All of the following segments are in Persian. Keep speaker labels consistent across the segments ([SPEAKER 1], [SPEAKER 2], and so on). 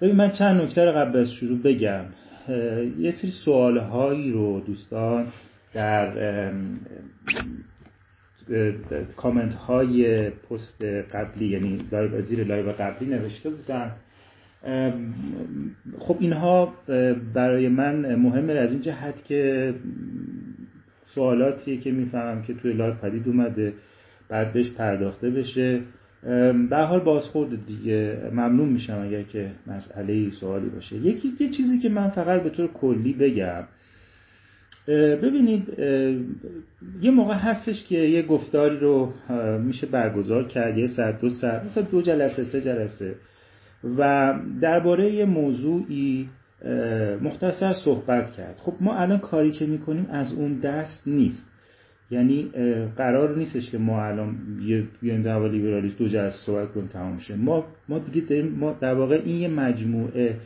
[SPEAKER 1] ببین من چند نکته رو قبل از شروع بگم. یه سری سوال هایی رو دوستان در کامنت های پست قبلی یعنی لایو زیر لایو قبلی نوشته بودن. خب اینها برای من مهمه از این جهت که سوالاتیه که می‌فهمم که توی live پدید اومده بعد بهش پرداخته بشه. به حال بازخورد دیگه. ممنون میشم اگر که مسئله سوالی باشه. یکی یه چیزی که من فقط به طور کلی بگم. ببینید یه موقع هستش که یه گفتاری رو میشه برگزار کرد. یه ساعت دو ساعت مثلا دو جلسه سه جلسه. و درباره یه موضوعی مختصر صحبت کرد. خب ما الان کاری که می‌کنیم از اون دست نیست. یعنی قرار نیستش که ما الان بیایم در لیبرالیسم دو جلسه صحبت کنیم تمام شه. ما ما دیگه داریم ما در واقع این یه مجموعه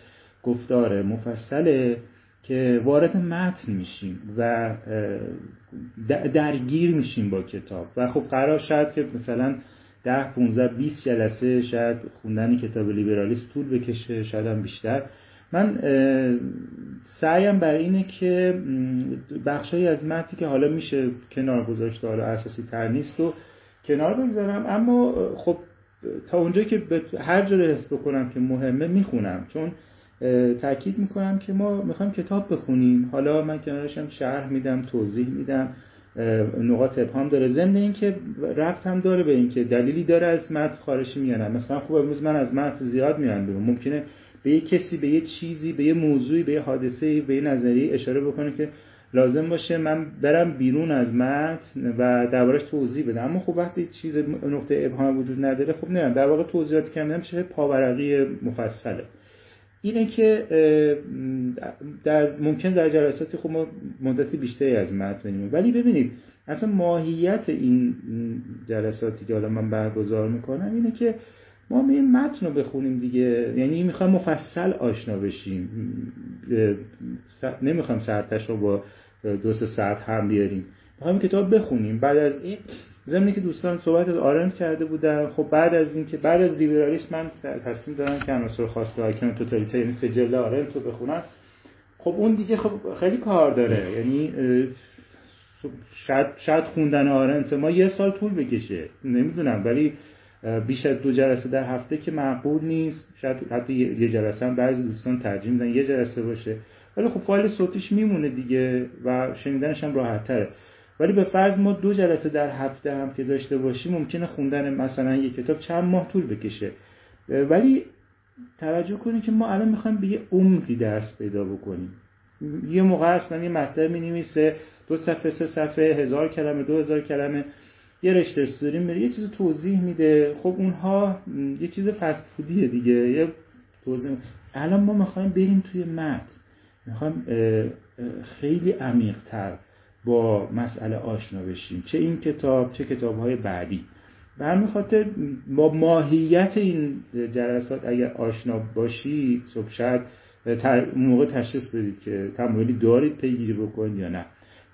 [SPEAKER 1] گفتار مفصله که وارد متن میشیم و درگیر میشیم با کتاب. و خب قرار شاید که مثلا ده 15 20 جلسه شاید خوندن کتاب لیبرالیسم طول بکشه شاید هم بیشتر. من سعیم بر اینه که بخشهایی از متنی که حالا میشه کنار گذاشته حالا اساسی تر نیست و کنار بگذارم. اما خب تا اونجایی که هر جا حس بکنم که مهمه می‌خونم. چون تاکید می‌کنم که ما می‌خوایم کتاب بخونیم. حالا من کنارشم شرح میدم توضیح میدم نقاط ابهام داره. ضمن اینکه ربط هم داره به اینکه دلیلی داره از متن خارشی میانم مثلا خوب امروز من از متن زیاد میارم بیرون. ممکنه به یه کسی به یه چیزی به یه موضوعی به یه حادثه به یه نظریه اشاره بکنه که لازم باشه من برم بیرون از متن و دربارش توضیح بدم. اما خب وقتی چیز نقطه ابهام وجود نداره خب نه در واقع توضیحات میدم چه پاورقی مفصله. اینه که در ممکن در جلساتی خب ما مدتی بیشتری از متن بنیم ولی ببینید اصلا ماهیت این جلساتی که حالا من برگزار می‌کنم اینه که ما میریم متن رو بخونیم دیگه. یعنی می‌خوایم مفصل آشنا بشیم. نمی‌خوایم سرتش رو با دو سه ساعت هم بیاریم. می‌خوایم کتاب بخونیم. بعد از این زمینی که دوستان صحبت از آرنت کرده بودن خب بعد از این که بعد از لیبرالیسم من تصمیم دارم که عناصر خاص به حاکم توتالیته یعنی سجل آرنت رو بخونم. خب اون دیگه خب خیلی کار داره. یعنی شاید, شاید خوندن آرنت ما یه سال طول بکشه. نمی‌دونم ولی بیش از دو جلسه در هفته که معقول نیست. شاید حتی یه جلسه هم بعضی دوستان ترجیح میدن یه جلسه باشه. ولی خب فایل صوتیش میمونه دیگه و شنیدنش هم راحت تره ولی به فرض ما دو جلسه در هفته هم که داشته باشیم ممکنه خوندن مثلا یه کتاب چند ماه طول بکشه. ولی توجه کنید که ما الان می‌خوایم به یه عمقی درس پیدا بکنیم. یه موقع اصلا یه مطلب می دو صفحه سه صفحه هزار کلمه دو هزار کلمه. یه رشته استوری میره یه چیز توضیح میده. خب اونها یه چیز فست فودیه دیگه. یه توضیح الان ما می‌خوایم بریم توی متن. می‌خوایم خیلی عمیقتر با مسئله آشنا بشیم. چه این کتاب چه کتاب های بعدی. به همین خاطر با ماهیت این جلسات اگر آشنا باشید خب شاید موقع تشخیص بدید که تمایلی دارید پیگیری بکنید یا نه.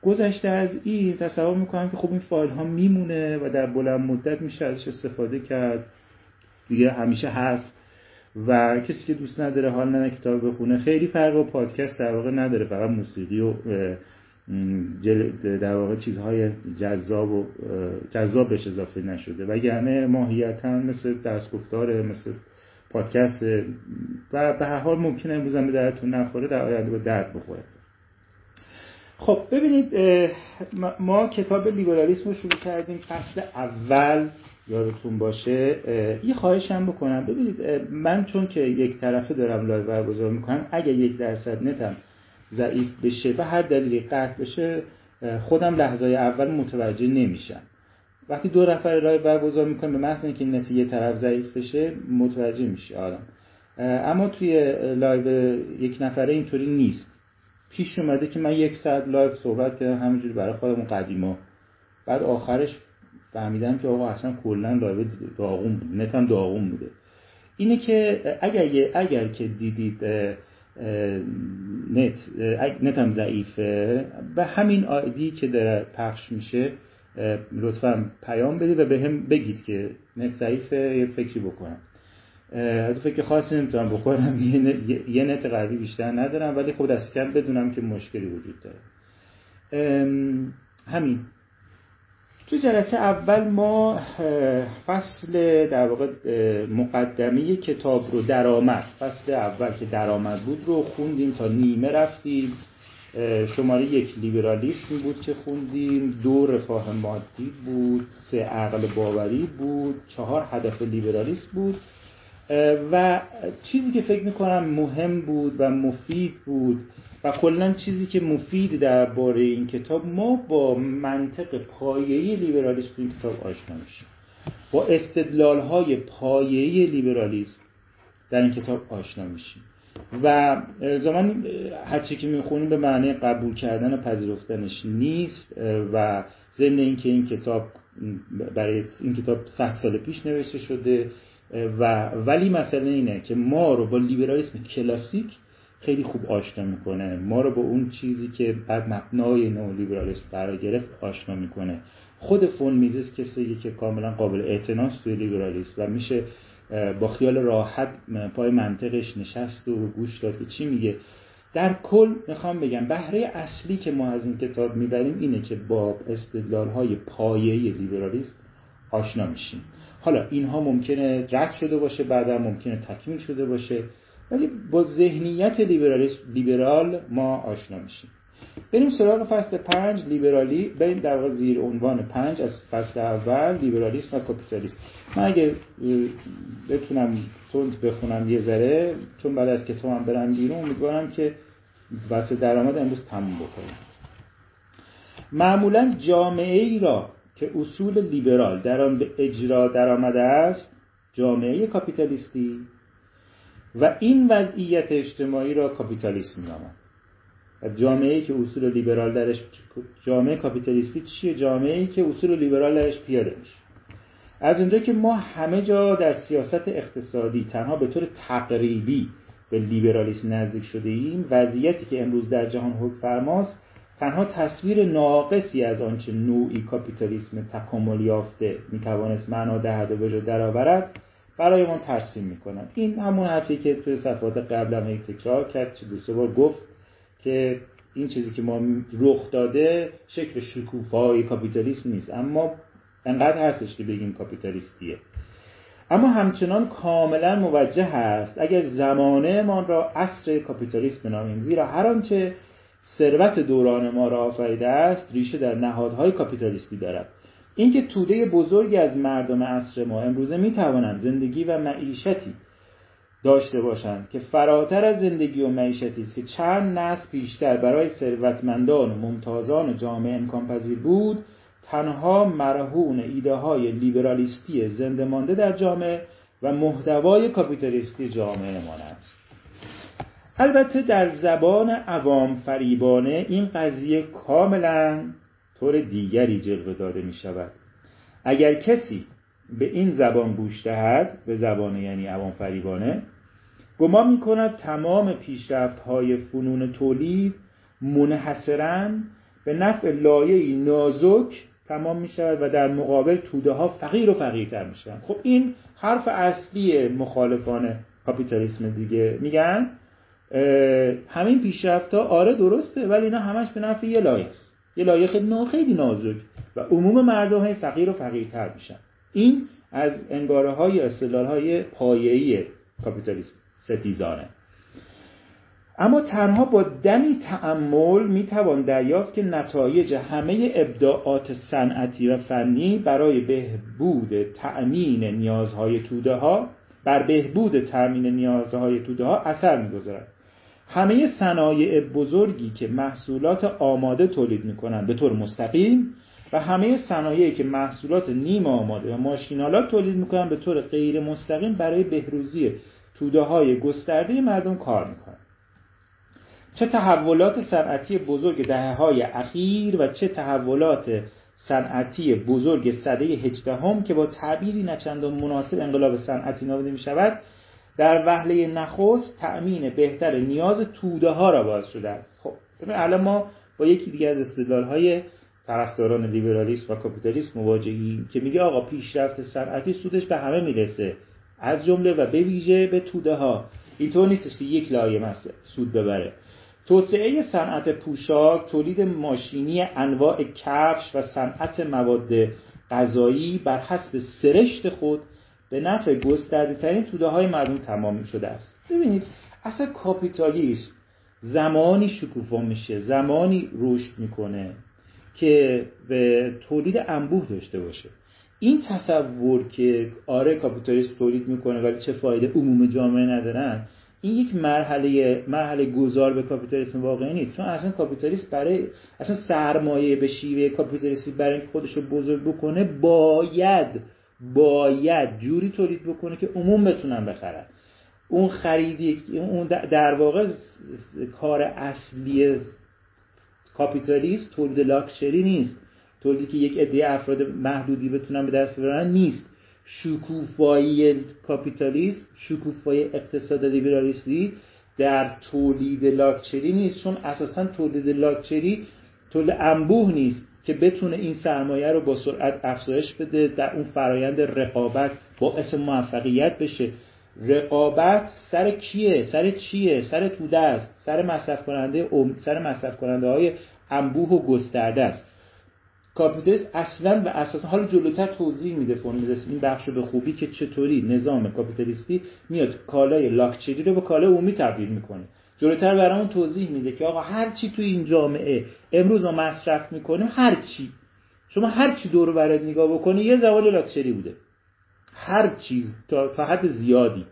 [SPEAKER 1] گذشته از این تصور می‌کنم که خب این فایل ها میمونه و در بلند مدت میشه ازش استفاده کرد. دیگه همیشه هست. و کسی که دوست نداره حال نه کتاب بخونه خیلی فرق و پادکست در واقع نداره. فقط موسیقی و در واقع چیزهای جذاب و جذاب بهش اضافه نشده. وگرنه ماهیتا مثل درس گفتاره مثل پادکست و به هر حال ممکنه امروز به درتون نخوره در آینده به درد بخوره. خب ببینید ما کتاب لیبرالیسم رو شروع کردیم فصل اول یادتون باشه. یه خواهش هم بکنم. ببینید من چون که یک طرفه دارم لایو برگزار می‌کنم اگر یک درصد نتم ضعیف بشه و هر دلیلی قطع بشه خودم لحظه اول متوجه نمیشم. وقتی دو نفر لایو برگزار می‌کنم به محض اینکه نت یه طرف ضعیف بشه متوجه میشه آدم. اما توی لایو یک نفره اینطوری نیست. پیش اومده که من یک ساعت لایو صحبت کردم همینجوری برای خودمون قدیما. بعد آخرش فهمیدم که آقا اصلا کلا لایو داغون بود نتم داغون بوده. اینه که اگر اگر که دیدید نت نتم ضعیفه به همین آیدی که داره پخش میشه لطفا پیام بدید و به هم بگید که نت ضعیفه یه فکری بکنم. از فکر خاصی نمی‌تونم بخورم یه نت قوی بیشتر ندارم ولی خب دست کم بدونم که مشکلی وجود داره. همین. تو جلسه اول ما فصل در واقع مقدمه کتاب رو درآمد فصل اول که درآمد بود رو خوندیم تا نیمه رفتیم. شماره یک لیبرالیسم بود که خوندیم دو رفاه مادی بود سه عقل باوری بود چهار هدف لیبرالیسم بود. و چیزی که فکر می‌کنم مهم بود و مفید بود و کلا چیزی که مفید درباره این کتاب ما با منطق پایه‌ای لیبرالیسم این کتاب آشنا میشیم. با استدلال های پایه‌ای لیبرالیسم در این کتاب آشنا میشیم. و زمان هرچی که می‌خونیم به معنی قبول کردن و پذیرفتنش نیست و ضمن اینکه این کتاب برای این کتاب 100 سال پیش نوشته شده و ولی مسئله اینه که ما رو با لیبرالیسم کلاسیک خیلی خوب آشنا می‌کنه. ما رو با اون چیزی که بعد مبنای نو لیبرالیسم قرار گرفت آشنا می‌کنه. خود فون میزیس کسی که کاملا قابل اعتناس توی لیبرالیسم و میشه با خیال راحت پای منطقش نشست و گوش داد که چی میگه. در کل می‌خوام بگم بهره اصلی که ما از این کتاب می‌بریم اینه که با استدلال های پایه لیبرالیسم آشنا میشیم. حالا اینها ممکنه رد شده باشه بعدا ممکنه تکمیل شده باشه. ولی با ذهنیت لیبرال ما آشنا میشیم. بریم سراغ فصل پنج لیبرالی. بریم در زیر عنوان پنج از فصل اول لیبرالیسم و کاپیتالیسم. من اگه بتونم تند بخونم یه ذره چون بعد از کتابم برم بیرون امیدوارم که واسه درآمد امروز تموم بکنم. معمولا جامعه ای را که اصول لیبرال در آن به اجرا درآمده است جامعه کاپیتالیستی و این وضعیت اجتماعی را کاپیتالیسم می‌نامند و جامعه که اصول لیبرال درش جامعه کاپیتالیستی چیه؟ جامعه که اصول لیبرال درش پیاده میشه. از اونجا که ما همه جا در سیاست اقتصادی تنها به طور تقریبی به لیبرالیسم نزدیک شده ایم وضعیتی که امروز در جهان حکم فرماست تنها تصویر ناقصی از آنچه نوعی کاپیتالیسم تکامل یافته می‌توانست معنا دهد و وجود درآورد برای ما ترسیم می‌کنن این همون حرفی که توی صفحات قبل هم تکرار کرد چه دو بار گفت که این چیزی که ما رخ داده شکل شکوفای کاپیتالیسم نیست. اما انقدر هستش که بگیم کاپیتالیستیه. اما همچنان کاملا موجه هست اگر زمانه ما را عصر کاپیتالیسم بنامیم زیرا هر آنچه ثروت دوران ما را آفریده است ریشه در نهادهای کاپیتالیستی دارد. اینکه توده بزرگی از مردم عصر ما امروزه می توانند زندگی و معیشتی داشته باشند که فراتر از زندگی و معیشتی است که چند نسل پیشتر برای ثروتمندان و ممتازان جامعه امکان پذیر بود تنها مرهون ایده های لیبرالیستی زنده مانده در جامعه و محتوای کاپیتالیستی جامعه ما است. البته در زبان عوام فریبانه این قضیه کاملا طور دیگری جلوه داده می شود. اگر کسی به این زبان گوش دهد به زبان یعنی عوام فریبانه گمان می کند تمام پیشرفت های فنون تولید منحصرا به نفع لایه نازک تمام می شود و در مقابل توده ها فقیر و فقیرتر می شود خب این حرف اصلی مخالفان کاپیتالیسم دیگه میگن. همین پیشرفت ها آره درسته ولی اینا همش به نفع یه لایه است. یه لایه خیلی خیلی نازک و عموم مردم های فقیر و فقیرتر میشن. این از انگاره های استدلال های پایه‌ای کاپیتالیسم ستیزانه. اما تنها با دمی تعمل می‌توان دریافت که نتایج همه ابداعات صنعتی و فنی برای بهبود تأمین نیازهای توده ها بر بهبود تأمین نیازهای توده ها اثر می‌گذارد. همه صنایع بزرگی که محصولات آماده تولید می‌کنند به طور مستقیم و همه صنایعی که محصولات نیم آماده و ماشینالات تولید می‌کنند به طور غیر مستقیم برای بهروزی توده های گسترده مردم کار می‌کنند چه تحولات صنعتی بزرگ دهه های اخیر و چه تحولات صنعتی بزرگ سده هجدهم که با تعبیری نچندان مناسب انقلاب صنعتی نامیده می شود در وهله نخست تأمین بهتر نیاز توده ها را باعث شده است. خب الان ما با یکی دیگه از استدلال های طرفداران لیبرالیسم و کاپیتالیسم مواجهیم که میگه آقا پیشرفت صنعتی سودش به همه می‌رسه. از جمله و به ویژه به توده ها اینطور نیستش که یک لایه سود ببره. توسعه صنعت پوشاک تولید ماشینی انواع کفش و صنعت مواد غذایی بر حسب سرشت خود به نفع گسترده ترین توده های مردم تمام شده است. ببینید اصلا کاپیتالیسم زمانی شکوفا میشه زمانی رشد می‌کنه که به تولید انبوه داشته باشه. این تصور که آره کاپیتالیسم تولید می‌کنه ولی چه فایده عموم جامعه ندارن این یک مرحله مرحله گذار به کاپیتالیسم واقعی نیست. چون اصلا کاپیتالیسم برای اصلا سرمایه به شیوه کاپیتالیستی برای اینکه خودش رو بزرگ بکنه باید باید جوری تولید بکنه که عموم بتونن بخرن. اون خریدی اون در واقع کار اصلی کاپیتالیست تولید لاکچری نیست. تولیدی که یک عده افراد محدودی بتونن به دست بیارن نیست. شکوفایی کاپیتالیست شکوفایی اقتصاد لیبرالیستی در تولید لاکچری نیست. چون اساسا تولید لاکچری تولید انبوه نیست. که بتونه این سرمایه رو با سرعت افزایش بده در اون فرایند رقابت باعث موفقیت بشه. رقابت سر کیه؟ سر چیه؟ سر توده است. سر مصرف کننده سر مصرف کننده های انبوه و گسترده است. کاپیتالیسم اصلا و اساسا حالا جلوتر توضیح میده فونیزس این بخش به خوبی که چطوری نظام کاپیتالیستی میاد کالای لاکچری رو به کالای عمومی تبدیل می‌کنه. جلوتر برامون توضیح میده که آقا هر چی تو این جامعه امروز ما مصرف می‌کنیم هر چی. شما هر چی دور برات نگاه بکنی یه زوال لاکچری بوده. هر چیز تا, حد زیادی.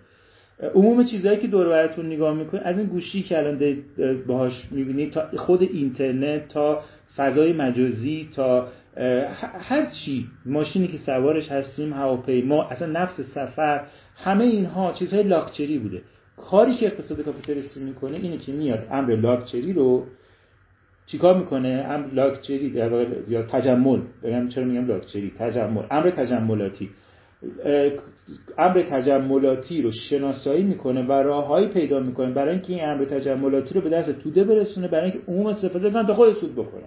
[SPEAKER 1] عموم چیزهایی که دور براتون نگاه می‌کنید از این گوشی که الان باهاش می‌بینید تا خود اینترنت تا فضای مجازی تا هر چی. ماشینی که سوارش هستیم هواپیما اصلا نفس سفر همه اینها چیزهای لاکچری بوده. کاری که اقتصاد کاپیتالیستی می‌کنه اینه که میاد امر لاکچری رو چیکار می‌کنه؟ امر لاکچری یا تجمل. بگم چرا میگم لاکچری؟ تجمل. امر تجملاتی. امر تجملاتی رو شناسایی می‌کنه و راههایی پیدا می‌کنه برای اینکه این امر تجملاتی رو به دست توده برسونه برای اینکه عموم استفاده کنن تا خود سود بکنه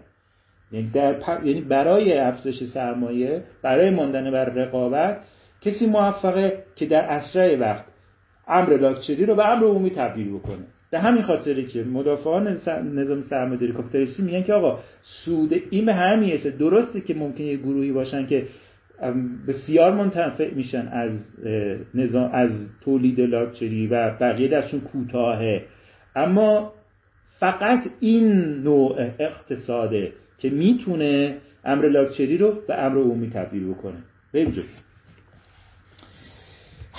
[SPEAKER 1] یعنی, در یعنی برای افزایش سرمایه برای ماندن بر رقابت کسی موفقه که در اسرع وقت امر لاکچری رو به امر عمومی تبدیل بکنه. به همین خاطری که مدافعان نظام سرمایه‌داری کاپیتالیستی میگن که آقا سود این همین درسته که ممکنه گروهی باشن که بسیار منتفع میشن از نظام از تولید لاکچری و بقیه درشون کوتاهه. اما فقط این نوع اقتصاده که می‌تونه امر لاکچری رو به امر عمومی تبدیل بکنه. بریم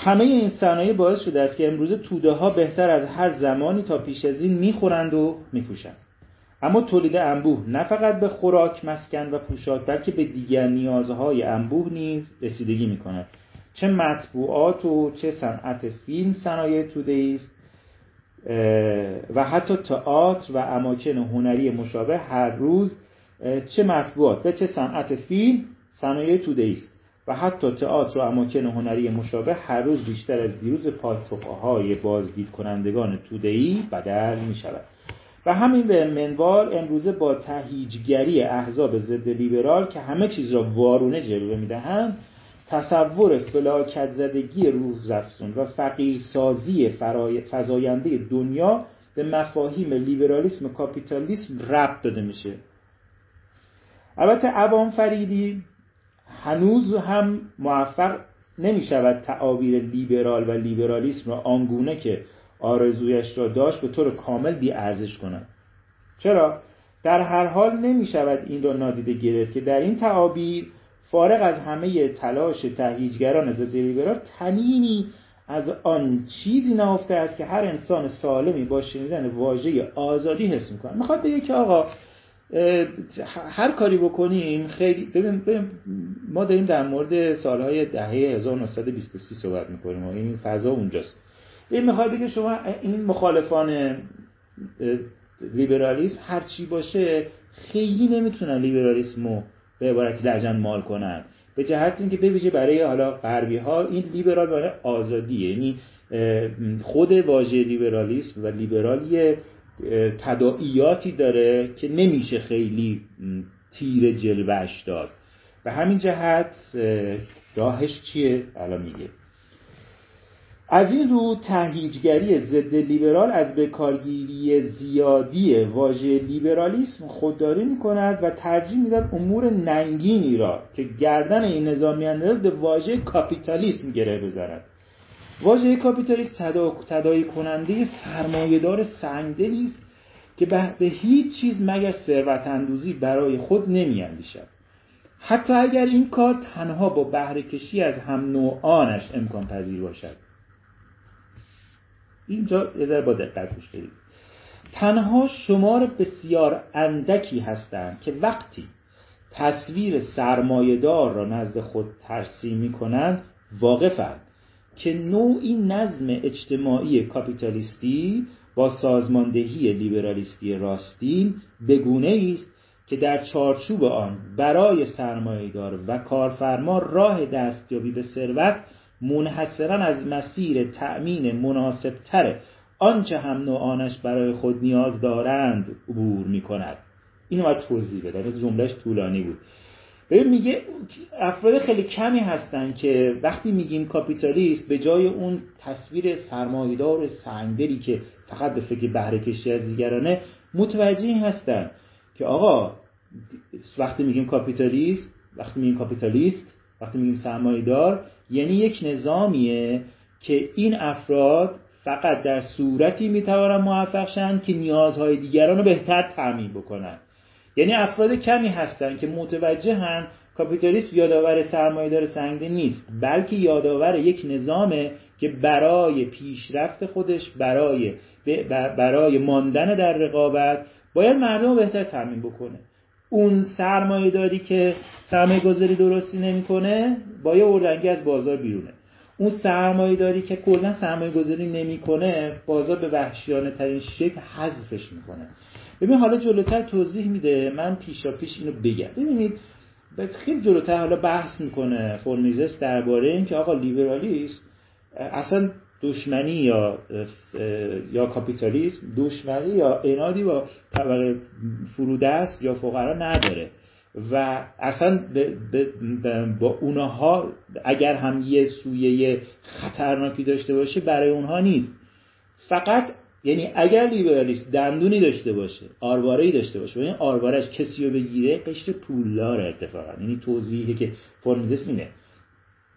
[SPEAKER 1] همه این صنایع باعث شده است که امروز توده ها بهتر از هر زمانی تا پیش از این می‌خورند و میپوشند. اما تولید انبوه نه فقط به خوراک مسکن و پوشاک بلکه به دیگر نیازهای انبوه نیز رسیدگی می کند چه مطبوعات و چه صنعت فیلم صنایع توده است و حتی تئاتر و اماکن هنری مشابه هر روز چه مطبوعات و چه صنعت فیلم صنایع توده است. و حتی تئاتر و اماکن هنری مشابه هر روز بیشتر از دیروز پاتوقهای بازدید کنندگان توده‌ای بدل می شود و همین به منوال امروزه با تهیجگری احزاب ضد لیبرال که همه چیز را وارونه جلوه می‌دهند تصور فلاکت زدگی روزافزون و فقیرسازی فزاینده دنیا به مفاهیم لیبرالیسم و کاپیتالیسم ربط داده میشه. البته عوام فریدی هنوز هم موفق نمی شود تعابیر لیبرال و لیبرالیسم را آنگونه که آرزویش را داشت به طور کامل بی ارزش کنند چرا؟ در هر حال نمی شود این را نادیده گرفت که در این تعابیر فارغ از همه تلاش تهیجگران ضد لیبرال تنینی از آن چیزی نهفته است که هر انسان سالمی با شنیدن واژه آزادی حس می‌کنه می‌خواد بگه که آقا هر کاری بکنیم خیلی ببین, ما داریم در مورد سالهای دهه 1923 صحبت می‌کنیم و این فضا اونجاست. این می‌خواد بگه شما این مخالفان لیبرالیسم هر چی باشه خیلی نمی‌تونن لیبرالیسم رو به عبارتی لجن مال کنن. به جهت اینکه ببیشه برای حالا غربی ها این لیبرال برای آزادیه. یعنی خود واژه لیبرالیسم و لیبرال تداعیاتی داره که نمیشه خیلی تیر جلوش داد. به همین جهت راهش چیه؟ الان میگه. از این رو تهیجگری ضد لیبرال از بکارگیری زیادی واژه لیبرالیسم خودداری می کند و ترجیح می‌داد امور ننگینی را که گردن این نظامیان به واژه کاپیتالیسم گره بزند. واژه کاپیتالیسم تدایی کننده سرمایهدار سنگدلی است که به هیچ چیز مگر ثروت اندوزی برای خود نمیاندیشد. حتی اگر این کار تنها با بهره کشی از هم نوعانش امکان پذیر باشد. اینجا یه با دقت گوش بدید. تنها شمار بسیار اندکی هستند که وقتی تصویر سرمایهدار را نزد خود ترسیم می کنند واقفند. که نوعی نظم اجتماعی کاپیتالیستی با سازماندهی لیبرالیستی راستین بگونه است که در چارچوب آن برای سرمایهدار و کارفرما راه دستیابی به ثروت منحصرا از مسیر تأمین مناسبتر آنچه هم نوعانش برای خود نیاز دارند عبور می کند اینو باید توضیح بده جملهش طولانی بود. ببین میگه افراد خیلی کمی هستن که وقتی میگیم کاپیتالیست به جای اون تصویر سرمایه‌دار سنگدلی که فقط به فکر بهره کشی از دیگرانه متوجه هستن که آقا وقتی میگیم کاپیتالیست وقتی میگیم کاپیتالیست وقتی میگیم سرمایه‌دار یعنی یک نظامیه که این افراد فقط در صورتی می‌توانن موفق شن که نیازهای دیگران رو بهتر تعمین بکنن. یعنی افراد کمی هستن که متوجهن کاپیتالیسم یادآور سرمایه‌دار سنگده نیست بلکه یادآور یک نظامه که برای پیشرفت خودش برای برای ماندن در رقابت باید مردم رو بهتر تامین بکنه. اون سرمایه داری که سرمایه گذاری درستی نمی‌کنه با یه اردنگی از بازار بیرونه. اون سرمایه داری که کلا سرمایه گذاری نمی‌کنه بازار به وحشیانه ترین شکل حذفش می‌کنه. ببین حالا جلوتر توضیح میده. من پیشا پیش اینو بگم. ببینید خیلی جلوتر حالا بحث می‌کنه فرمیزس درباره اینکه آقا لیبرالیسم اصلا دشمنی یا یا کاپیتالیسم دشمنی یا انادی با طبقه فرودست یا فقرا نداره. و اصلا با اونها اگر هم یه سویه خطرناکی داشته باشه برای اونها نیست. فقط یعنی اگر لیبرالیست دندونی داشته باشه آرواره‌ای داشته باشه و این آروارش کسی رو بگیره قشر پولدار اتفاقا. یعنی توضیحی که فرمیزس اینه.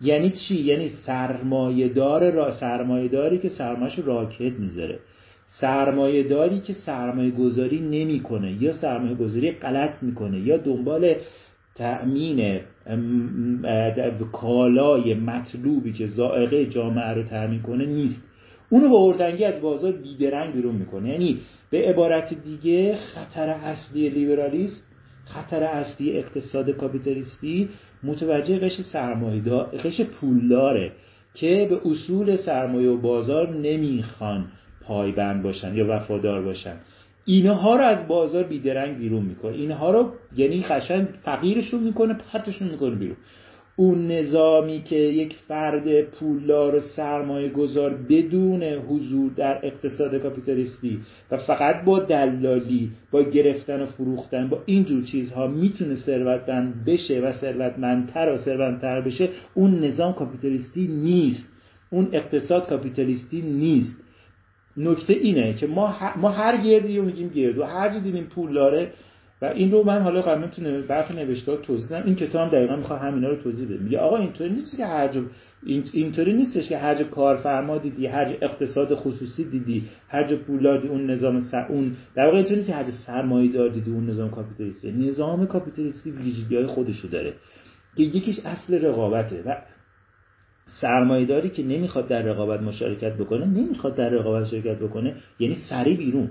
[SPEAKER 1] یعنی چی؟ یعنی سرمایه‌دار را سرمایه‌داری که سرمایه‌اش راکت می‌ذاره. سرمایه‌داری که سرمایه گذاری نمی‌کنه یا سرمایه گذاری غلط می‌کنه یا دنبال تأمین کالای مطلوبی که زائقه جامعه رو تأمین کنه نیست. اونو با اردنگی از بازار بیدرنگ بیرون می‌کنه. یعنی به عبارت دیگه خطر اصلی لیبرالیسم خطر اصلی اقتصاد کاپیتالیستی متوجه قش سرمایه‌دار قش پولداره که به اصول سرمایه و بازار نمی‌خوان پایبند باشن یا وفادار باشن. اینها رو از بازار بیدرنگ بیرون می‌کنه. اینها رو یعنی قشنگ فقیرشون می‌کنه پرتشون می‌کنه بیرون. اون نظامی که یک فرد پولدار و سرمایه گذار بدون حضور در اقتصاد کاپیتالیستی و فقط با دلالی با گرفتن و فروختن با اینجور چیزها می‌تونه ثروتمند بشه و ثروتمندتر و ثروتمندتر بشه اون نظام کاپیتالیستی نیست. اون اقتصاد کاپیتالیستی نیست. نکته اینه که ما, ما هر گردی رو میگیم گرد و هر جا دیدیم پول داره و این رو من حالا قبلا تو برخی نوشته توضیح دادم این کتاب دقیقا می‌خواد همینا رو توضیح بده. میگه آقا اینطوری نیست که هر جا اینطوری نیستش که هر جا کارفرما دیدی هر جا اقتصاد خصوصی دیدی هر جا پولدار اون نظام سر اون در واقع اینطوری نیست که هر جا سرمایه‌دار دیدی اون نظام کاپیتالیستی. نظام کاپیتالیستی ویژگی‌های خودشو داره که یکیش اصل رقابته و سرمایه‌داری که نمی‌خواد در رقابت مشارکت بکنه نمی‌خواد در رقابت شرکت بکنه یعنی سری بیرون.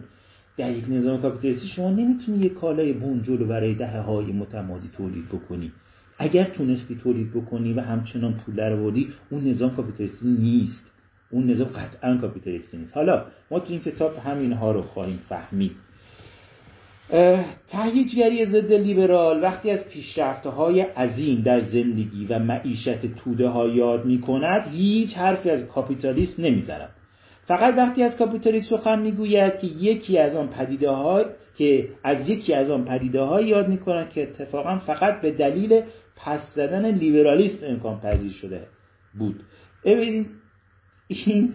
[SPEAKER 1] در یک نظام کاپیتالیستی شما نمی‌تونی یک کالای بونجول برای دهه های متمادی تولید بکنی. اگر تونستی تولید بکنی و همچنان پول در آوردی اون نظام کاپیتالیستی نیست. اون نظام قطعا کاپیتالیستی نیست. حالا ما تو این کتاب همینها رو خواهیم فهمید. تهیجگری ضد لیبرال وقتی از پیشرفته های عظیم در زندگی و معیشت توده ها یاد می کند هیچ حرفی از کاپیتالیست نمی‌زند. فقط وقتی از کاپیتالیسم سخن می‌گوید که یکی از آن پدیده های که از یکی از آن پدیده های یاد می کند که اتفاقا فقط به دلیل پس زدن لیبرالیسم امکان پذیر شده بود. ببینید این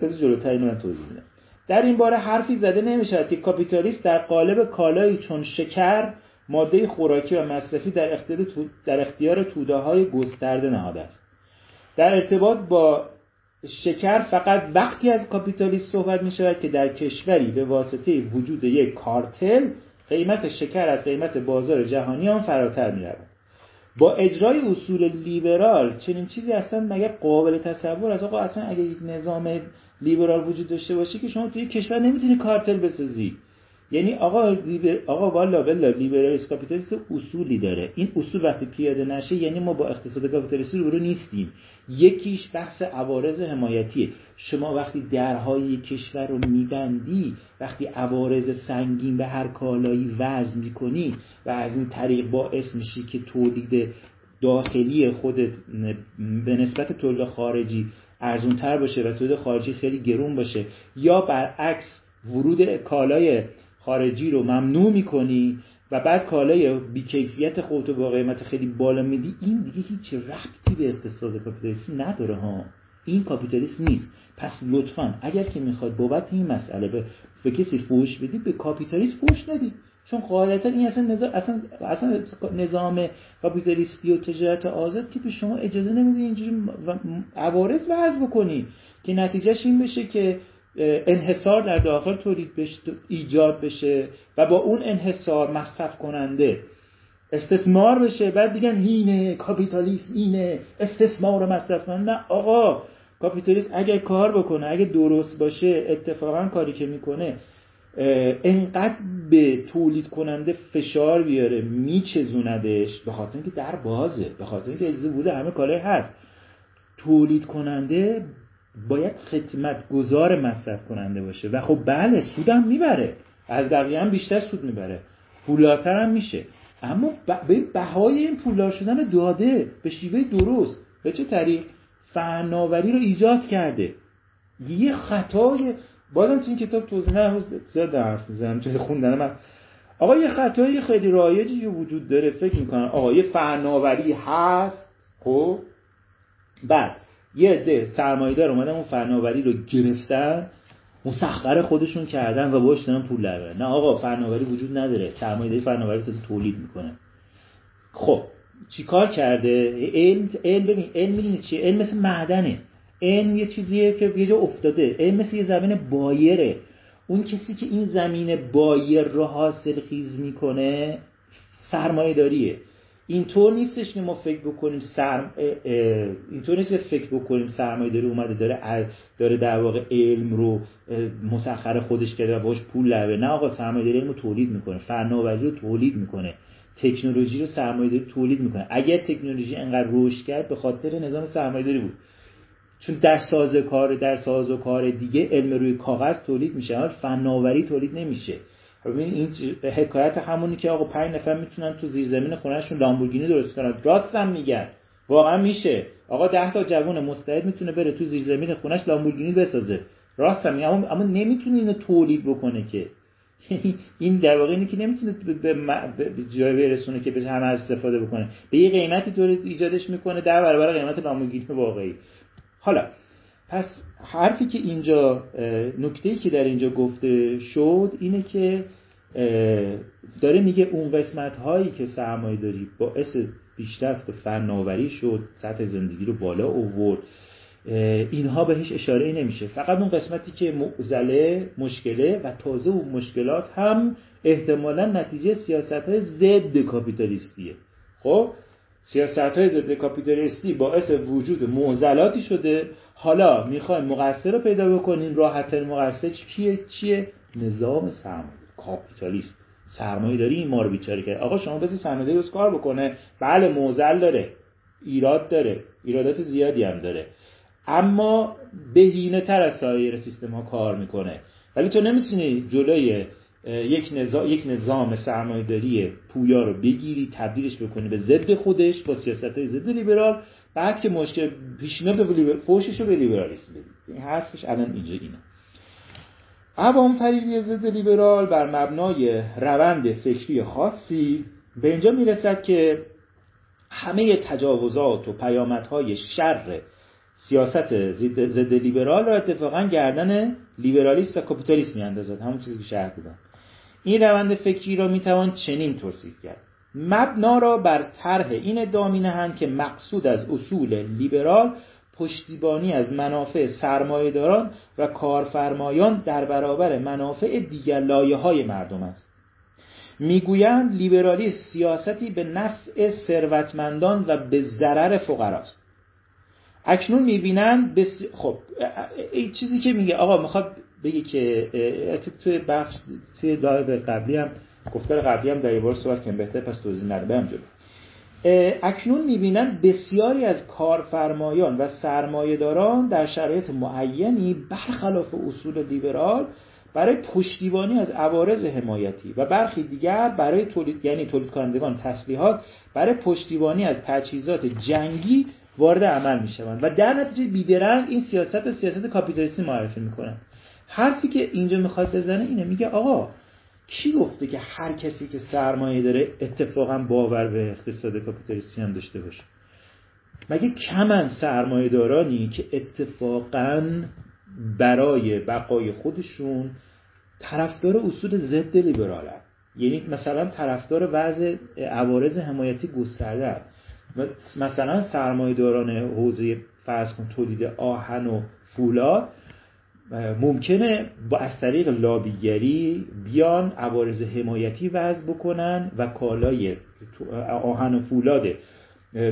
[SPEAKER 1] پس جلوتر من توضیح میدم در این باره حرفی زده نمی‌شود که کاپیتالیست در قالب کالایی چون شکر ماده خوراکی و مصرفی در اختیار, در اختیار توده های گسترده نهاده است. در ارتباط با شکر فقط وقتی از کاپیتالیست صحبت می شود که در کشوری به واسطه وجود یک کارتل قیمت شکر از قیمت بازار جهانی آن فراتر می رود. با اجرای اصول لیبرال چنین چیزی اصلا مگه قابل تصور از آقا اصلا اگه یک نظام لیبرال وجود داشته باشه که شما توی کشور نمی‌تونی کارتل بسازی یعنی آقا لیبر... آقا والا بلا لیبرالیسم کاپیتالیسم اصولی داره. این اصول وقتی پیاده نشه یعنی ما با اقتصاد کاپیتالیستی رو نیستیم. یکیش بحث عوارض حمایتیه شما وقتی درهای کشور رو میبندی وقتی عوارض سنگین به هر کالایی وزن می‌کنی و از این طریق باعث میشی که تولید داخلی خودت به نسبت تولید خارجی ارزونتر باشه و تولید خارجی خیلی گرون باشه. یا برعکس ورود کالای خارجی رو ممنوع می‌کنی و بعد کالای بیکیفیت خودتو با قیمت خیلی بالا میدی این دیگه هیچ ربطی به اقتصاد کاپیتالیستی نداره ها. این کاپیتالیسم نیست. پس لطفا اگر که می‌خواد بابت این مسئله به, به کسی فوش بدی به کاپیتالیسم فوش ندی. چون قاعدتا این اصلا نظام اصلا, اصلا نظام کاپیتالیستی و تجارت آزاد که به شما اجازه نمیده اینجوری عوارض وضع بکنی. که نتیجهش این بشه که انحصار در داخل تولید ایجاد بشه و با اون انحصار مصرف کننده استثمار بشه. بعد دیگن هینه کاپیتالیسم اینه استثمار مصرف کننده. نه آقا کاپیتالیسم اگر کار بکنه اگه درست باشه اتفاقا کاری که می‌کنه انقدر به تولید کننده فشار بیاره میچزوندش. به خاطر اینکه در بازه به خاطر اینکه اجازه بوده همه کالای هست. تولید کننده باید خدمت گذار مصرف کننده باشه. و خب بله سودم می‌بره. از بقیه هم بیشتر سود می‌بره. پولارتر هم میشه. اما به بهای این پولدار شدن داده به شیوه درست به چه طریق؟ فناوری رو ایجاد کرده. یه خطای بازم تو این کتاب توضیح نه زیاد حرف می‌زنم چه خوندن من. آقا یه خطایی خیلی رایجی وجود داره فکر می‌کنن آقا یه فناوری هست خب؟ بعد یه عده سرمایه‌دار اومدن اون فناوری رو گرفتن مسخر خودشون کردن و باش دارن پول در نه آقا فناوری وجود نداره. سرمایه‌داری فناوری رو تولید می‌کنه. خب چیکار کرده؟ علم علم ببین علم می‌دونی چیه؟ علم مثل معدنه. علم یه چیزیه که یه جا افتاده. علم مثل یه زمین بایره. اون کسی که این زمین بایر رو حاصل خیز می‌کنه سرمایه داریه اینطور نیستش که ما فکر بکنیم سرم اینطور نیست فکر بکنیم سرمایه داری اومده داره داره در واقع علم رو مسخر خودش کرده و باش پول لبه نه آقا سرمایه داری علم رو تولید می‌کنه فناوری رو تولید می‌کنه تکنولوژی رو سرمایه داری تولید می‌کنه. اگر تکنولوژی انقدر رشد کرد به خاطر نظام سرمایه داری بود. چون در ساز کار در ساز و کار دیگه علم روی کاغذ تولید میشه فناوری تولید نمیشه. ببین این حکایت همونی که آقا پنج نفر می‌تونن تو زیرزمین خونهشون لامبورگینی درست کنن. راستم میگن. واقعا میشه. آقا ده تا جوون مستعد می‌تونه بره تو زیرزمین خونش لامبورگینی بسازه. راستم میگم. اما نمی‌تونه اینو تولید بکنه که. این در واقع اینه که نمی‌تونه به, جای برسونه که به همه استفاده بکنه. به یه قیمتی تولید ایجادش می‌کنه. در برابر قیمت لامبورگینی واقعی. حالا پس حرفی که اینجا نکته که در اینجا گفته شد اینه که داره میگه اون قسمت هایی که سرمایه داری باعث پیشرفت فناوری شد سطح زندگی رو بالا اوورد اینها بهش اشاره ای نمیشه. فقط اون قسمتی که معزله مشکله و تازه اون مشکلات هم احتمالا نتیجه سیاست های ضد کاپیتالیستیه. خب؟ سیاست های ضد کاپیتالیستی باعث وجود معضلاتی شده. حالا می‌خوایم مقصر رو پیدا بکنیم. راحت مقصر کیه؟ چیه؟ نظام سرمایه. کاپیتالیست سرمایه داری این ما رو بیچاره کرد آقا شما بسی سرمایه روز کار بکنه. بله موزل داره. ایراد داره. ایرادات زیادی هم داره. اما بهینه تر از سایر سیستم ها کار می‌کنه. ولی تو نمی‌تونی جلوی یک نظام, یک نظام سرمایه‌داری پویا رو بگیری تبدیلش بکنی به ضد خودش با سیاست های ضد لیبرال. بعد که مشکل پیش به لیبر... فوشش رو به لیبرالیسم بدی. این حرفش الان اینجا اینه. عوام فریبی ضد لیبرال بر مبنای روند فکری خاصی به اینجا می‌رسد که همه تجاوزات و پیامدهای شر
[SPEAKER 2] سیاست ضد لیبرال را اتفاقا گردن لیبرالیست و کاپیتالیست میاندازد. همون چیزی که شرح بودم این روند فکری را می‌توان چنین توصیف کرد. مبنا را بر طرح این ادعا نهند که مقصود از اصول لیبرال پشتیبانی از منافع سرمایهداران و کارفرمایان در برابر منافع دیگر لایه های مردم است. می‌گویند لیبرالی سیاستی به نفع ثروتمندان و به ضرر فقراست. اکنون می‌بینند بس... خب این چیزی که میگه آقا می‌خواد بگه که توی بخش توی قبلی هم گفتار قبلی هم در یه بار صحبت کنیم بهتر پس توضیح نده برم جلو. اکنون می‌بینن بسیاری از کارفرمایان و سرمایهداران در شرایط معینی برخلاف اصول لیبرال برای پشتیبانی از عوارض حمایتی و برخی دیگر برای تولید یعنی تولید کنندگان تسلیحات برای پشتیبانی از تجهیزات جنگی وارد عمل می‌شوند. و در نتیجه بیدرنگ این سیاست سیاست کاپیتالیستی معرفی می‌کنن حرفی که اینجا می‌خواد بزنه اینه میگه آقا کی گفته که هر کسی که سرمایه داره اتفاقا باور به اقتصاد کاپیتالیستی هم داشته باشه؟ مگه کمن سرمایه دارانی که اتفاقا برای بقای خودشون طرفدار اصول ضد لیبرالن یعنی مثلا طرفدار وضع عوارض حمایتی گسترده مثلا سرمایه داران حوزه فرض کن تولید آهن و فولاد ممکنه با از طریق لابیگری بیان عوارض حمایتی وضع بکنن و کالای آهن و فولاد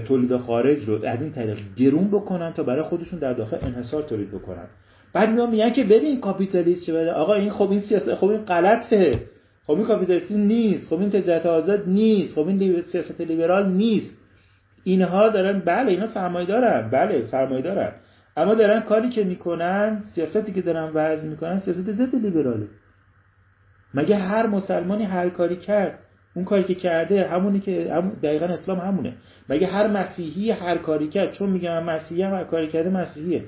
[SPEAKER 2] تولید خارج رو از این طریق گرون بکنن تا برای خودشون در داخل انحصار تولید بکنن. بعد میان میگن که ببین کاپیتالیست چه آقا این خب این سیاست خب این غلطه. خب این کاپیتالیسم نیست. خب این تجارت آزاد نیست. خب این سیاست لیبرال نیست. اینها دارن بله اینا سرمایه دارن بله سرمایه دارن اما دارن کاری که می‌کنن سیاستی که دارن وضع می‌کنن سیاست ضد لیبراله. مگه هر مسلمانی هر کاری کرد اون کاری که کرده همونی که دقیقا اسلام همونه. مگه هر مسیحی هر کاری کرد چون میگم مسیحی هم هر کاری کرده مسیحیه.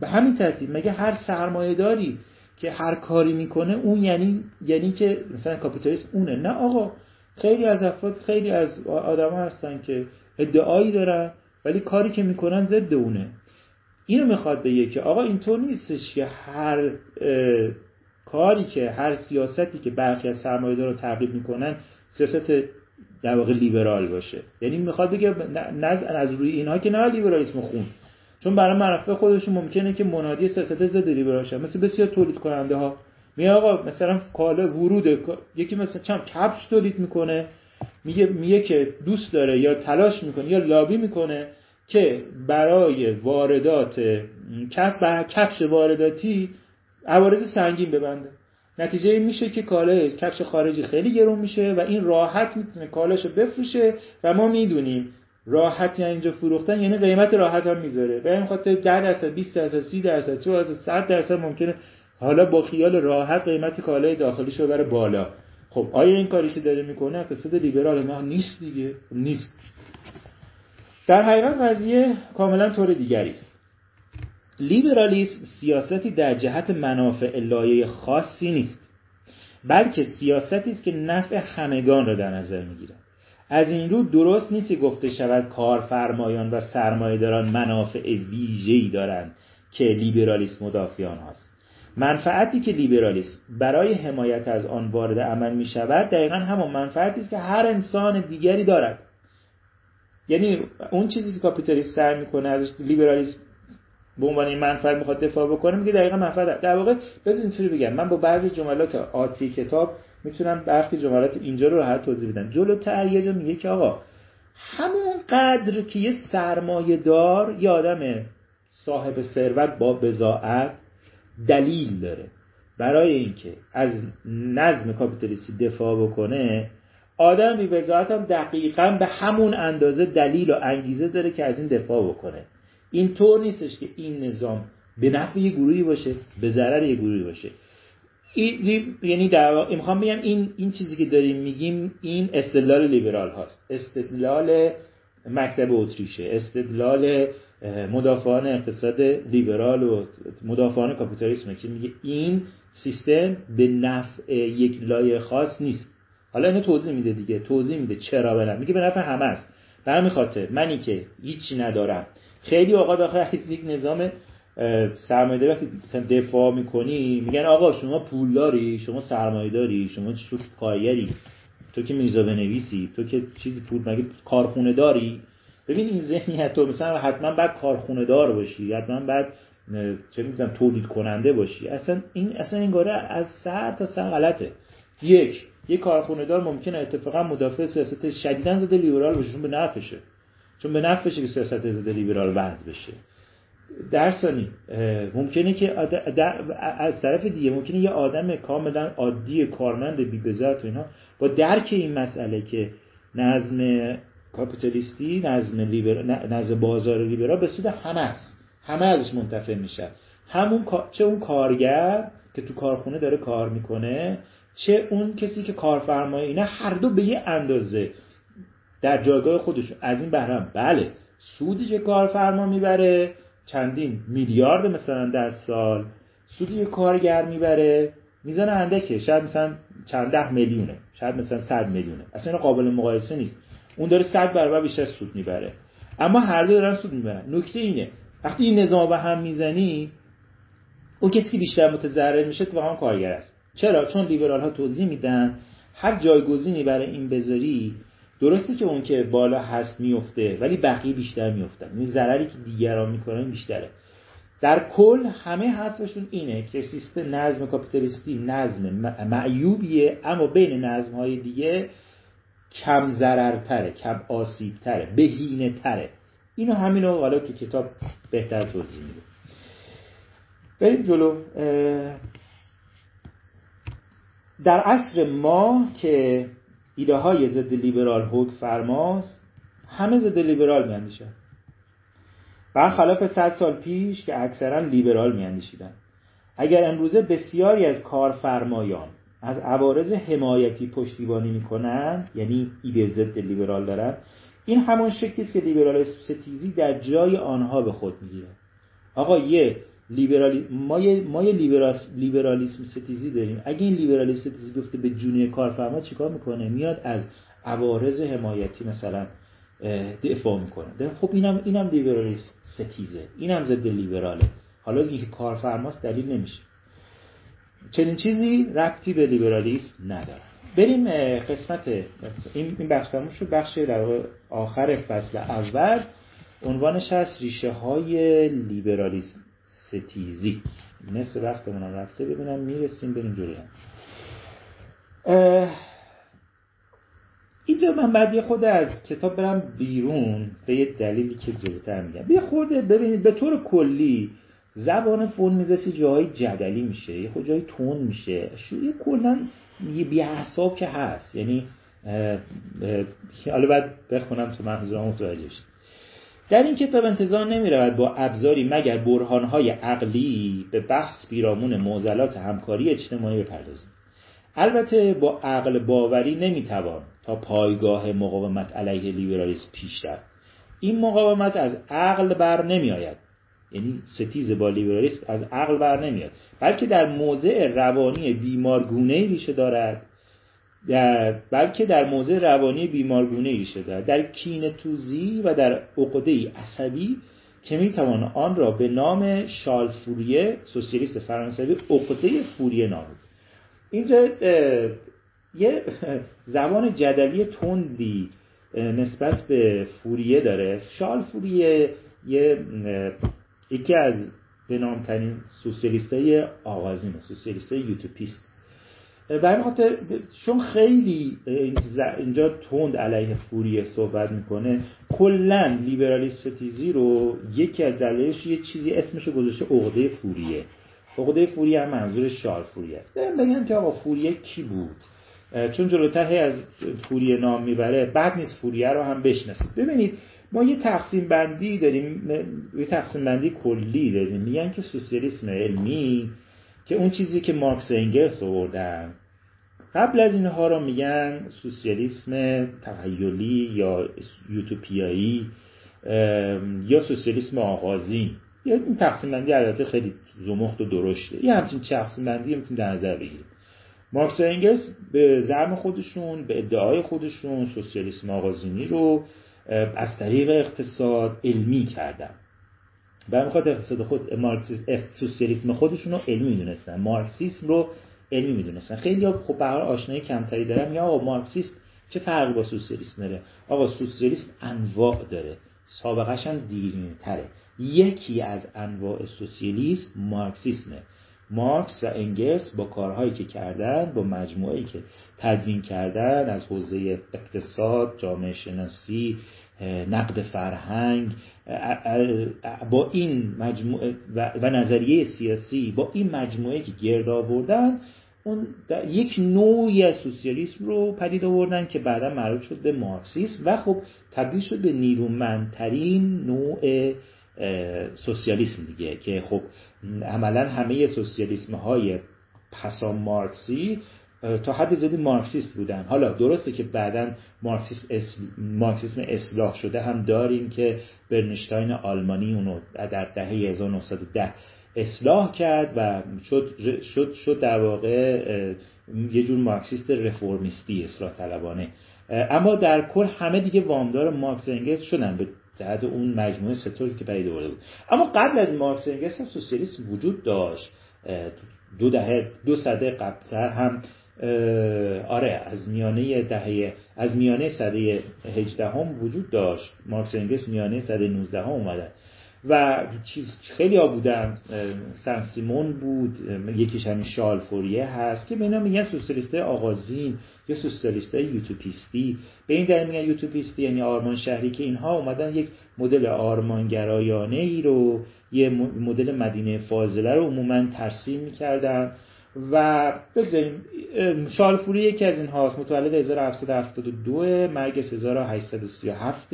[SPEAKER 2] به همین ترتیب مگه هر سرمایه داری که هر کاری می‌کنه اون یعنی یعنی که مثلا کاپیتالیسم اونه؟ نه آقا. خیلی از افراد خیلی از آدما هستن که ادعایی دارن ولی کاری که می‌کنن ضد اونه. اینو می‌خواد بگه که آقا اینطور نیستش که هر کاری که هر سیاستی که برخی از سرمایه‌دارا تقریب می‌کنن سیاست در واقع لیبرال باشه. یعنی می‌خواد بگه نز از روی اینها که نه لیبرالیسم خون. چون برای منافع خودشون ممکنه که منادی سیاست ضد لیبرال شه مثل بسیار تولید کننده ها میگه آقا مثلا کالا ورود یکی مثلا چم کفش تولید می‌کنه میگه میگه که دوست داره یا تلاش می‌کنه یا لابی می‌کنه. که برای واردات کفش وارداتی عوارض سنگین ببنده. نتیجه این میشه که کالای کفش خارجی خیلی گرون میشه و این راحت می‌تونه کالاشو بفروشه و ما می‌دونیم راحت یعنی اینجا فروختن یعنی قیمت راحت هم می‌ذاره. به این خاطر 10 درصد 20 درصد 30 درصد 40 درصد 100 درصد ممکنه حالا با خیال راحت قیمت کالای داخلیشو ببره بالا. خب آیا این کاری که داره می‌کنه؟ اقتصاد لیبرال نه نیست دیگه. نیست. در حقیقت قضیه کاملا طور دیگری است. لیبرالیسم سیاستی در جهت منافع لایه خاصی نیست بلکه سیاستی است که نفع همگان را در نظر می‌گیرد. از این رو درست نیست گفته شود کارفرمایان و سرمایهداران منافع ویژه‌ای دارند که لیبرالیسم مدافع آنهاست منفعتی که لیبرالیسم برای حمایت از آن وارد عمل می شود دقیقا همون منفعتی است که هر انسان دیگری دارد. یعنی اون چیزی که کاپیتالیسم سعی می‌کنه ازش لیبرالیسم به عنوان منفعت می‌خواد دفاع بکنه میگه دقیقا منفعت در واقع بذار اینطوری بگم. من با بعضی جملات آتی کتاب می‌تونم برخی جملات اینجا رو راحت توضیح بدم. جلوتر یه جا میگه که آقا همون قدر که یه سرمایه دار یه آدم صاحب ثروت با بزاعت دلیل داره. برای اینکه از نظم کاپیتالیستی دفاع بکنه آدم بی بزاعت هم دقیقا به همون اندازه دلیل و انگیزه داره که از این دفاع بکنه. این طور نیستش که این نظام به نفع یه گروهی باشه به ضرر یه گروهی باشه. یعنی در واقع می‌خوام بگم این این چیزی که داریم میگیم این استدلال لیبرال هاست. استدلال مکتب اتریشه استدلال مدافعان اقتصاد لیبرال و مدافعان کاپیتالیسم. که میگه؟ این سیستم به نفع یک لایه خاص نیست. حالا اینو توضیح میده دیگه. توضیح میده چرا بنا میگه به نفع همه است. به همین خاطر منی که هیچی ندارم. خیلی اوقات آخه از یک نظام سرمایه وقتی دفاع می‌کنی میگن آقا شما پول داری شما سرمایه داری شما شو کارگری تو که میزا بنویسی تو که چیزی پول مگه کارخونه داری؟ ببین این ذهنیت تو مثلا حتما بعد کارخونه دار باشی حتما بعد چه می‌دونم تولید کننده باشی. اصلا این اصلا این گاره از سر تا سر غلطه. یک یک کارخونه دار ممکنه اتفاقا مدافع سیاست شدیدن زده لیبرال باشه چون به نفعشه. چون به نفعشه که سیاست زده لیبرال وضع بشه. در ثانی ممکنه که از طرف دیگه ممکنه یه آدم کاملا عادی کارمند بی و اینا با درک این مسئله که نظم کاپیتالیستی نظم لیبر... نظم بازار لیبرال به سود همه است. همه ازش منتفع میشه همون چه اون کارگر که تو کارخونه داره کار می‌کنه چه اون کسی که کارفرمای اینا هر دو به یه اندازه در جایگاه خودشون. از این بهرم بله سودی که کارفرما می‌بره چندین میلیارد مثلا در سال سودی که کارگر می‌بره میزان اندکه شاید مثلا چند ده میلیونه شاید مثلا صد میلیونه. اصلا قابل مقایسه نیست. اون داره صد برابر بیشتر سود می‌بره. اما هر دو دارن سود می‌برن. نکته اینه وقتی این نظام به هم می‌زنی اون کسی که بیشتر متضرر میشه تو هم کارگر است. چرا؟ چون لیبرال ها توضیح میدن هر جایگزینی برای این بذاری درسته که اون که بالا هست میفته ولی بقیه بیشتر میفتن. این ضرری که دیگران می‌کنن بیشتره. در کل همه حرفشون اینه که سیستم نظم کاپیتالیستی نظم معیوبیه اما بین نظم های دیگه کم ضررتره کم آسیبتره بهینه تره اینو همینو حالا تو کتاب بهتر توضیح میده. بریم جلو. در عصر ما که ایده های ضد لیبرال حکم فرماست همه ضد لیبرال میاندیشن. برخلاف صد سال پیش که اکثرا لیبرال میاندیشیدن. اگر امروزه بسیاری از کارفرمایان از عوارض حمایتی پشتیبانی می‌کنن یعنی ایده ضد لیبرال دارن این همون شکلی است که لیبرال ستیزی در جای آنها به خود می‌گیره آقا یه لیبرالی ما یه ما یه لیبرالیسم ستیزی داریم. اگه این لیبرالیسم ستیزی گفته به جونی کارفرما چیکار می‌کنه؟ میاد از عوارض حمایتی مثلا دفاع می‌کنه. خب اینم اینم لیبرالیسم ستیزه. اینم ضد لیبراله. حالا اینکه کارفرماست دلیل نمیشه. چنین چیزی ربطی به لیبرالیسم نداره. بریم قسمت این بخش تموم شد. بخش در آخر فصل اول. عنوانش هست ریشه های لیبرالیسم. ستیزی. نصف وقتمون هم رفته ببینم می‌رسیم بریم جلوی اینجا من بعد یه خود از کتاب برم بیرون به یه دلیلی که جلوتر میگم. یه خورده ببینید به طور کلی زبان فون جایی جدلی میشه یه خود جایی تون میشه. یه کلا یه بیحساب که هست. یعنی حالا بعد بخونم تو منظورم متوجه شد در این کتاب انتظار نمی رود با ابزاری مگر برهانهای عقلی به بحث بیرامون معضلات همکاری اجتماعی بپردازیم. البته با عقل باوری نمی‌توان تا پایگاه مقاومت علیه لیبرالیسم پیش رفت. این مقاومت از عقل بر نمی آید یعنی ستیز با لیبرالیسم از عقل بر نمیاد بلکه در موضع روانی بیمارگونه ریشه دارد. در بلکه در موضع روانی بیمارگونه ریشه دارد در کین توزی و در عقده عصبی که می‌توان آن را به نام شال فوریه سوسیالیست فرانسوی عقده فوریه نامید اینجا یه زبان جدلی تندی نسبت به فوریه داره. شال فوریه یه یکی از به نامترین سوسیالیست های آغازین سوسیالیست یوتوپیست. به خاطر چون خیلی اینجا تند علیه فوریه صحبت می‌کنه کلا لیبرالیستیزی رو یکی از دلایلش یه چیزی اسمش گذاشته عقده فوریه. عقده فوریه هم منظور شار فوریه است. بگم که آقا فوریه کی بود؟ چون جلوتر از فوریه نام می‌بره بعد نیست فوریه رو هم بشناسید. ببینید ما یه تقسیم بندی داریم یه تقسیم بندی کلی داریم. میگن که سوسیالیسم علمی که اون چیزی که مارکس انگلس آوردن قبل از اینها رو میگن سوسیالیسم تخیلی یا یوتوپیایی یا سوسیالیسم آغازین. یا این تقسیم بندی البته خیلی زمخت و درشته. یه همچین تقسیم بندی می‌تونیم در نظر بگیریم مارکس و انگلس به زعم خودشون به ادعای خودشون سوسیالیسم آغازینی رو از طریق اقتصاد علمی کردن. و می‌خواد اقتصاد خود مارکسیسم سوسیالیسم خودشون رو علمی می‌دونستن. مارکسیسم رو علمی می‌دونستن. خیلی خب به آشنایی کمتری دارن. یا آقا مارکسیسم چه فرقی با سوسیالیسم داره؟ آقا سوسیالیسم انواع داره. سابقش هم دیرینه تره یکی از انواع سوسیالیسم مارکسیسمه. مارکس و انگلس با کارهایی که کردن با مجموعه‌ای که تدوین کردن از حوزه اقتصاد جامعه شناسی نقد فرهنگ با این مجموعه و نظریه سیاسی با این مجموعه که گرد آوردن اون یک نوعی از سوسیالیسم رو پدید آوردن که بعدا معروف شد به مارکسیسم و خب تبدیل شد به نیرومندترین نوع سوسیالیسم دیگه که خب عملا همه سوسیالیسم های پسا مارکسی تا حد زیادی مارکسیست بودن. حالا درسته که بعدا مارکسیسم, مارکسیسم اصلاح شده هم داریم که برنشتاین آلمانی اونو در دهه 1910 اصلاح کرد و شد, شد, شد در واقع یه جور مارکسیست رفرمیستی اصلاح طلبانه. اما در کل همه دیگه وامدار مارکس انگلس شدن به جهت اون مجموعه تئوری که پدید آورده بود. اما قبل از مارکس انگلس هم سوسیالیسم وجود داشت. دو دهه دو سده قبلتر هم آره از میانه دهه از میانه سده 18 هم وجود داشت. مارکس انگلس میانه سده 19 هم اومدن. و خیلی ها بودن. سن سیمون بود یکیش همین شال فوریه هست که به اینا میگن سوسیالیست آغازین یا سوسیالیست یوتوپیستی. به این دلیل میگن یوتوپیستی یعنی آرمان شهری که اینها اومدن یک مدل آرمانگرایانه ای رو یه مدل مدینه فاضله رو عموما ترسیم می‌کردن. و بگذاریم شالفوری یکی از این هاست متولد 1772 مرگ 1837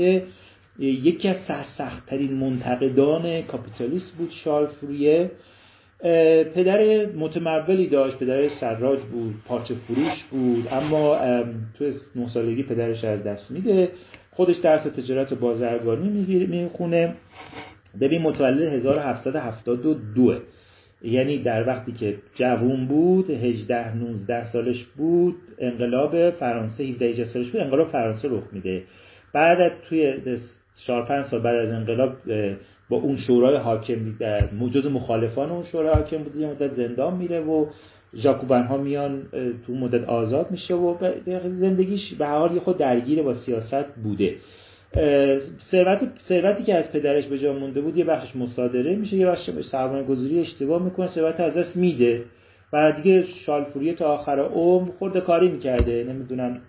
[SPEAKER 2] یکی از سرسختترین منتقدان کاپیتالیست بود شالفوریه پدر متمولی داشت پدر سراج بود پارچه فروش بود اما تو نه سالگی پدرش از دست میده. خودش درس تجارت بازرگانی می‌خونه. ببین متولد 1772 یعنی در وقتی که جوون بود 18 19 سالش بود انقلاب فرانسه 17 سالش بود انقلاب فرانسه رخ میده. بعد توی 4 5 سال بعد از انقلاب با اون شورای حاکم موجود مخالفان اون شورای حاکم بود یه مدت زندان میره و ژاکوبن ها میان تو مدت آزاد میشه و زندگیش به حال خود درگیر با سیاست بوده. ثروت ثروتی که از پدرش به جا مونده بود یه بخشش مصادره میشه یه بخشش سرمایه گذاری اشتباه می‌کنه ثروت از دست میده. و دیگه شالفوریه تا آخر عمر خورده کاری می‌کرده نمی‌دونم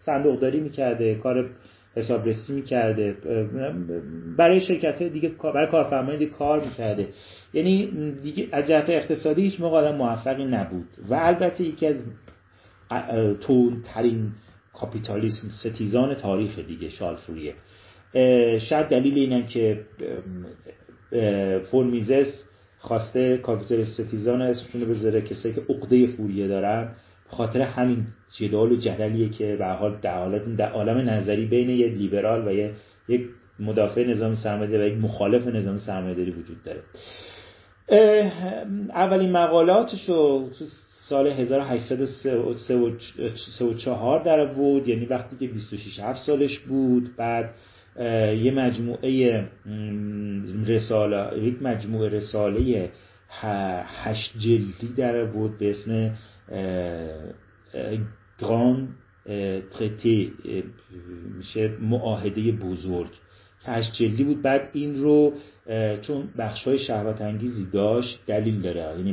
[SPEAKER 2] صندوق داری می‌کرده کار حسابرسی می‌کرده برای شرکت دیگه برای کارفرمای دیگه کار می‌کرده. یعنی دیگه از جهت اقتصادی هیچ موقع موفقی نبود. و البته یکی از ترین کاپیتالیسم ستیزان تاریخ دیگه شالفوریه. شاید دلیل اینه که فورمیزس خواسته کاپیتال ستیزان اسمشون بذاره کسایی که عقده فوریه دارن. خاطر همین جدال و جدلیه که به حال در حالت در عالم نظری بین یه لیبرال و یه یک مدافع نظام سرمایه‌داری و یک مخالف نظام سرمایه‌داری وجود داره. اولین مقالاتش رو تو سال 1834 در بود یعنی وقتی که 26 7 سالش بود بعد یه مجموعه رساله یک مجموعه رساله هشت جلدی در بود به اسم گران ترتی میشه معاهده بزرگ. هشت جلدی بود. بعد این رو چون بخش های شهوت انگیزی داشت دلیل داره. یعنی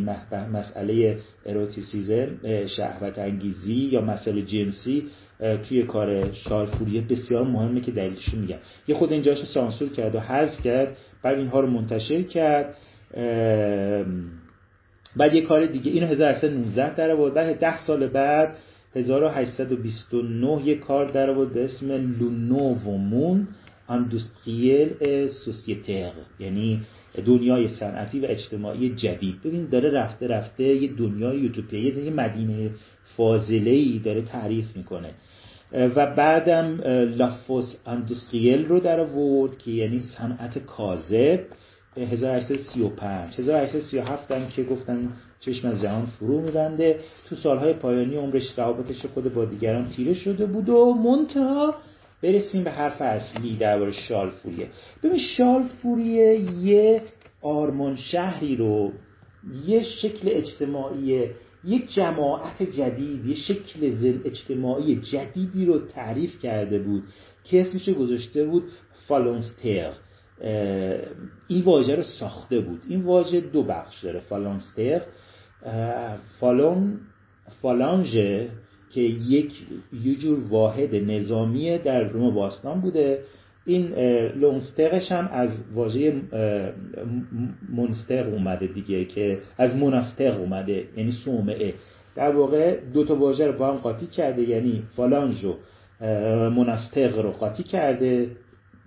[SPEAKER 2] مسئله اروتیسیزم شهوت انگیزی یا مسئله جنسی توی کار شارفوریه بسیار مهمه که دلیلش میگم. یه خود اینجاش سانسور کرد و حذف کرد بعد اینها رو منتشر کرد. بعد یه کار دیگه اینو 1819 در بود بعد 10 سال بعد 1829 یه کار در بود به اسم لونو و مون اندوستریل سوسیتر یعنی دنیای صنعتی و اجتماعی جدید. ببین داره رفته رفته یه دنیای یوتوپیایی یه مدینه فاضله ای داره تعریف می‌کنه. و بعدم لافوس اندوستریل رو در آورد که یعنی صنعت کاذب 1835 1837 هم که گفتن چشم از جهان فرو میبنده. تو سالهای پایانی عمرش روابطش خود با دیگران تیره شده بود و منتها برسیم به حرف اصلی درباره شال فوریه ببین شال فوریه یه آرمان شهری رو یه شکل اجتماعی یک جماعت جدید یه شکل زن اجتماعی جدیدی رو تعریف کرده بود که اسمش گذاشته بود فالونستر. این واژه رو ساخته بود. این واژه دو بخش داره فالونستر فالون فالانژه که یک یه جور واحد نظامی در روم باستان بوده. این لونسترش هم از واژه منستر اومده دیگه که از منستر اومده یعنی صومعه در واقع دو تا واژه رو با هم قاطی کرده یعنی فالانژ و رو قاطی کرده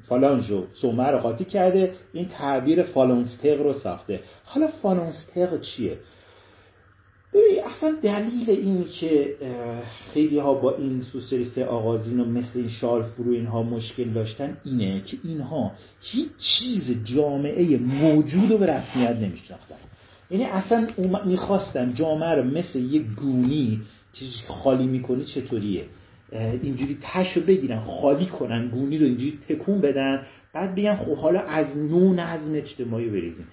[SPEAKER 2] فالانژ و سومه رو قاطی کرده این تعبیر فالونستق رو ساخته. حالا فالونستق چیه؟ ببین اصلا دلیل این که خیلی ها با این سوسیالیست آغازین و مثل این شارل فرو اینها مشکل داشتن اینه که اینها هیچ چیز جامعه موجود رو به رسمیت نمیشناختن. یعنی اصلا می‌خواستن جامعه رو مثل یه گونی که خالی می‌کنی چطوریه؟ اینجوری تهشو بگیرن خالی کنن گونی رو اینجوری تکون بدن بعد بگن خب حالا از نو نظم اجتماعی بریزیم.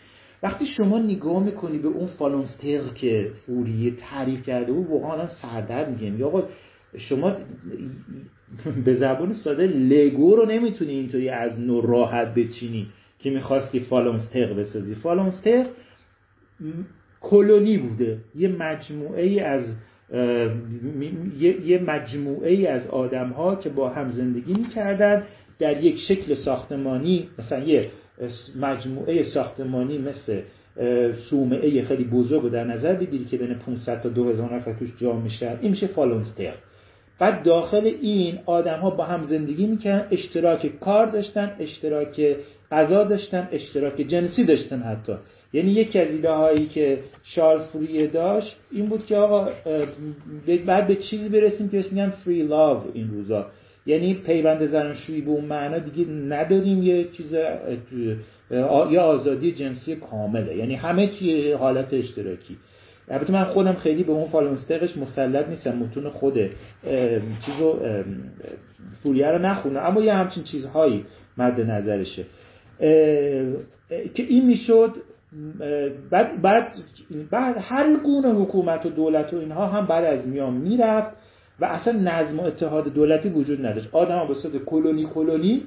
[SPEAKER 2] وقتی شما نگاه می‌کنی به اون فالونستر که فوریه تعریف کرده بود واقعا آدم میگه. یا آقا شما به زبان ساده لگو رو نمی‌تونی اینطوری از نو راحت بچینی که می‌خواستی فالونستر بسازی. فالونستر کلونی بوده. یه مجموعه ای از یه مجموعه ای از آدم ها که با هم زندگی می‌کردن در یک شکل ساختمانی مثلا یه مجموعه ساختمانی مثل سومعه خیلی بزرگ رو در نظر بگیری که بین 500 تا 2000 نفر توش جا میشن. این میشه فالونستر. بعد داخل این آدم ها با هم زندگی می‌کنن اشتراک کار داشتن اشتراک غذا داشتن اشتراک جنسی داشتن حتی. یعنی یکی از ایده هایی که شارل فریه داشت این بود که آقا بعد به چیزی برسیم که میگن فری لاو این روزا. یعنی پیوند زناشویی به اون معنا دیگه نداریم یه چیز یا آزادی جنسی کامله. یعنی همه چی حالت اشتراکی. البته من خودم خیلی به اون فالونستقش مسلط نیستم متون خود چیزو فوریه رو نخونم. اما یه همچین چیزهایی مد نظرشه. که این می‌شد بعد, بعد, بعد هر گونه حکومت و دولت و اینها هم بعد از میان می‌رفت. و اصلا نظم و اتحاد دولتی وجود نداشت. آدم به صورت کلونی کلونی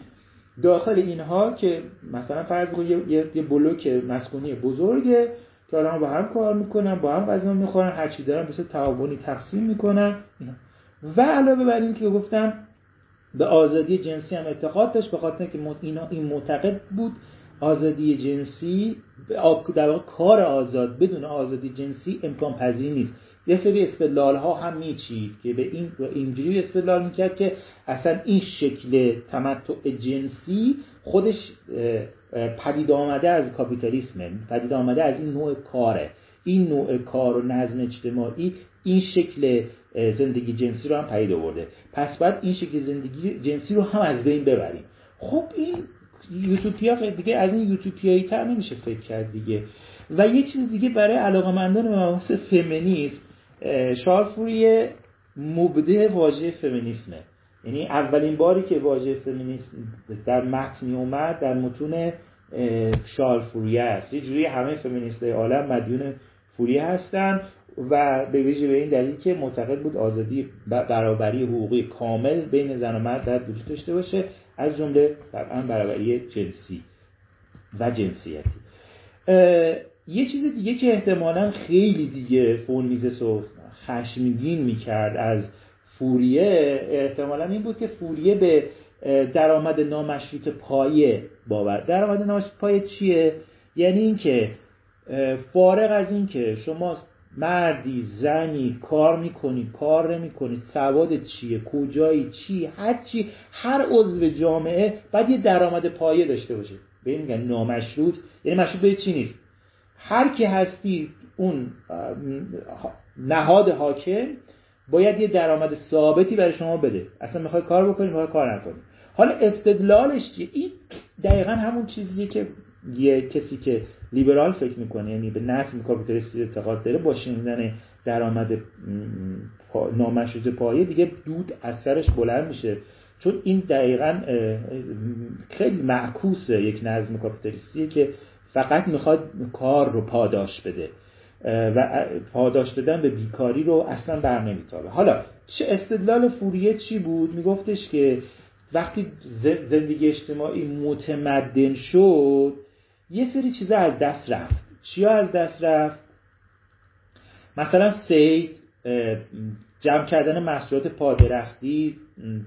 [SPEAKER 2] داخل اینها که مثلا فرض کنید یه, بلوک مسکونی بزرگه که آدم با هم کار می‌کنن با هم غذا می‌خورن هر چی دارن به تعاونی تقسیم می‌کنن و علاوه بر این که گفتم به آزادی جنسی هم اعتقاد داشت به خاطر که اینا این معتقد بود آزادی جنسی در واقع کار آزاد بدون آزادی جنسی امکان پذیر نیست. یه سری استدلال ها هم میچید که به این اینجوری استدلال می‌کرد که اصلا این شکل تمتع جنسی خودش پدید آمده از کاپیتالیسمه. پدید آمده از این نوع کاره. این نوع کار و نظم اجتماعی این شکل زندگی جنسی رو هم پدید آورده. پس بعد این شکل زندگی جنسی رو هم از بین ببریم. خب این یوتوپیا دیگه از این یوتوپیایی تر نمیشه فکر کرد دیگه. و یه چیز دیگه برای علاقمندان مباحث فمینیسم شارفوری مبده واژه فمینیسمه. یعنی اولین باری که واژه فمینیسم در متن اومد در متون شارل فوریه است. یه جوری همه فمینیست عالم مدیون فوریه هستن و به ویژه به این دلیل که معتقد بود آزادی برابری حقوقی کامل بین زن و مرد در وجود داشته باشه از جمله طبعا برابری جنسی و جنسیتی. یه چیز دیگه که احتمالا خیلی دیگه فونمیزس و خشمگین می‌کرد از فوریه احتمالا این بود که فوریه به درآمد نامشروط پایه باور. درآمد نامشروط پایه چیه؟ یعنی اینکه فارغ از اینکه شما مردی زنی کار می‌کنی کار نمی‌کنی سواد چیه کجایی چی هر چی هر عضو جامعه باید یه درآمد پایه داشته باشه. به میگن نامشروط. یعنی مشروط به چی نیست؟ هر کی هستی اون نهاد حاکم باید یه درآمد ثابتی برای شما بده. اصلا می‌خوای کار بکنی می‌خوای کار نکنی. حالا استدلالش چیه؟ این دقیقا همون چیزیه که یه کسی که لیبرال فکر می‌کنه یعنی به نظم کاپیتالیستی اعتقاد داره با شنیدن درآمد نامشروط پایه دیگه دود از سرش بلند میشه. چون این دقیقا خیلی معکوس یک نظم کاپیتالیستیه که فقط می‌خواد کار رو پاداش بده. و پاداش دادن به بیکاری رو اصلا بر نمیتابه. حالا چه استدلال فوریه چی بود؟ میگفتش که وقتی زندگی اجتماعی متمدن شد یه سری چیزا از دست رفت. چیا از دست رفت؟ مثلا سید جمع کردن محصولات پادرختی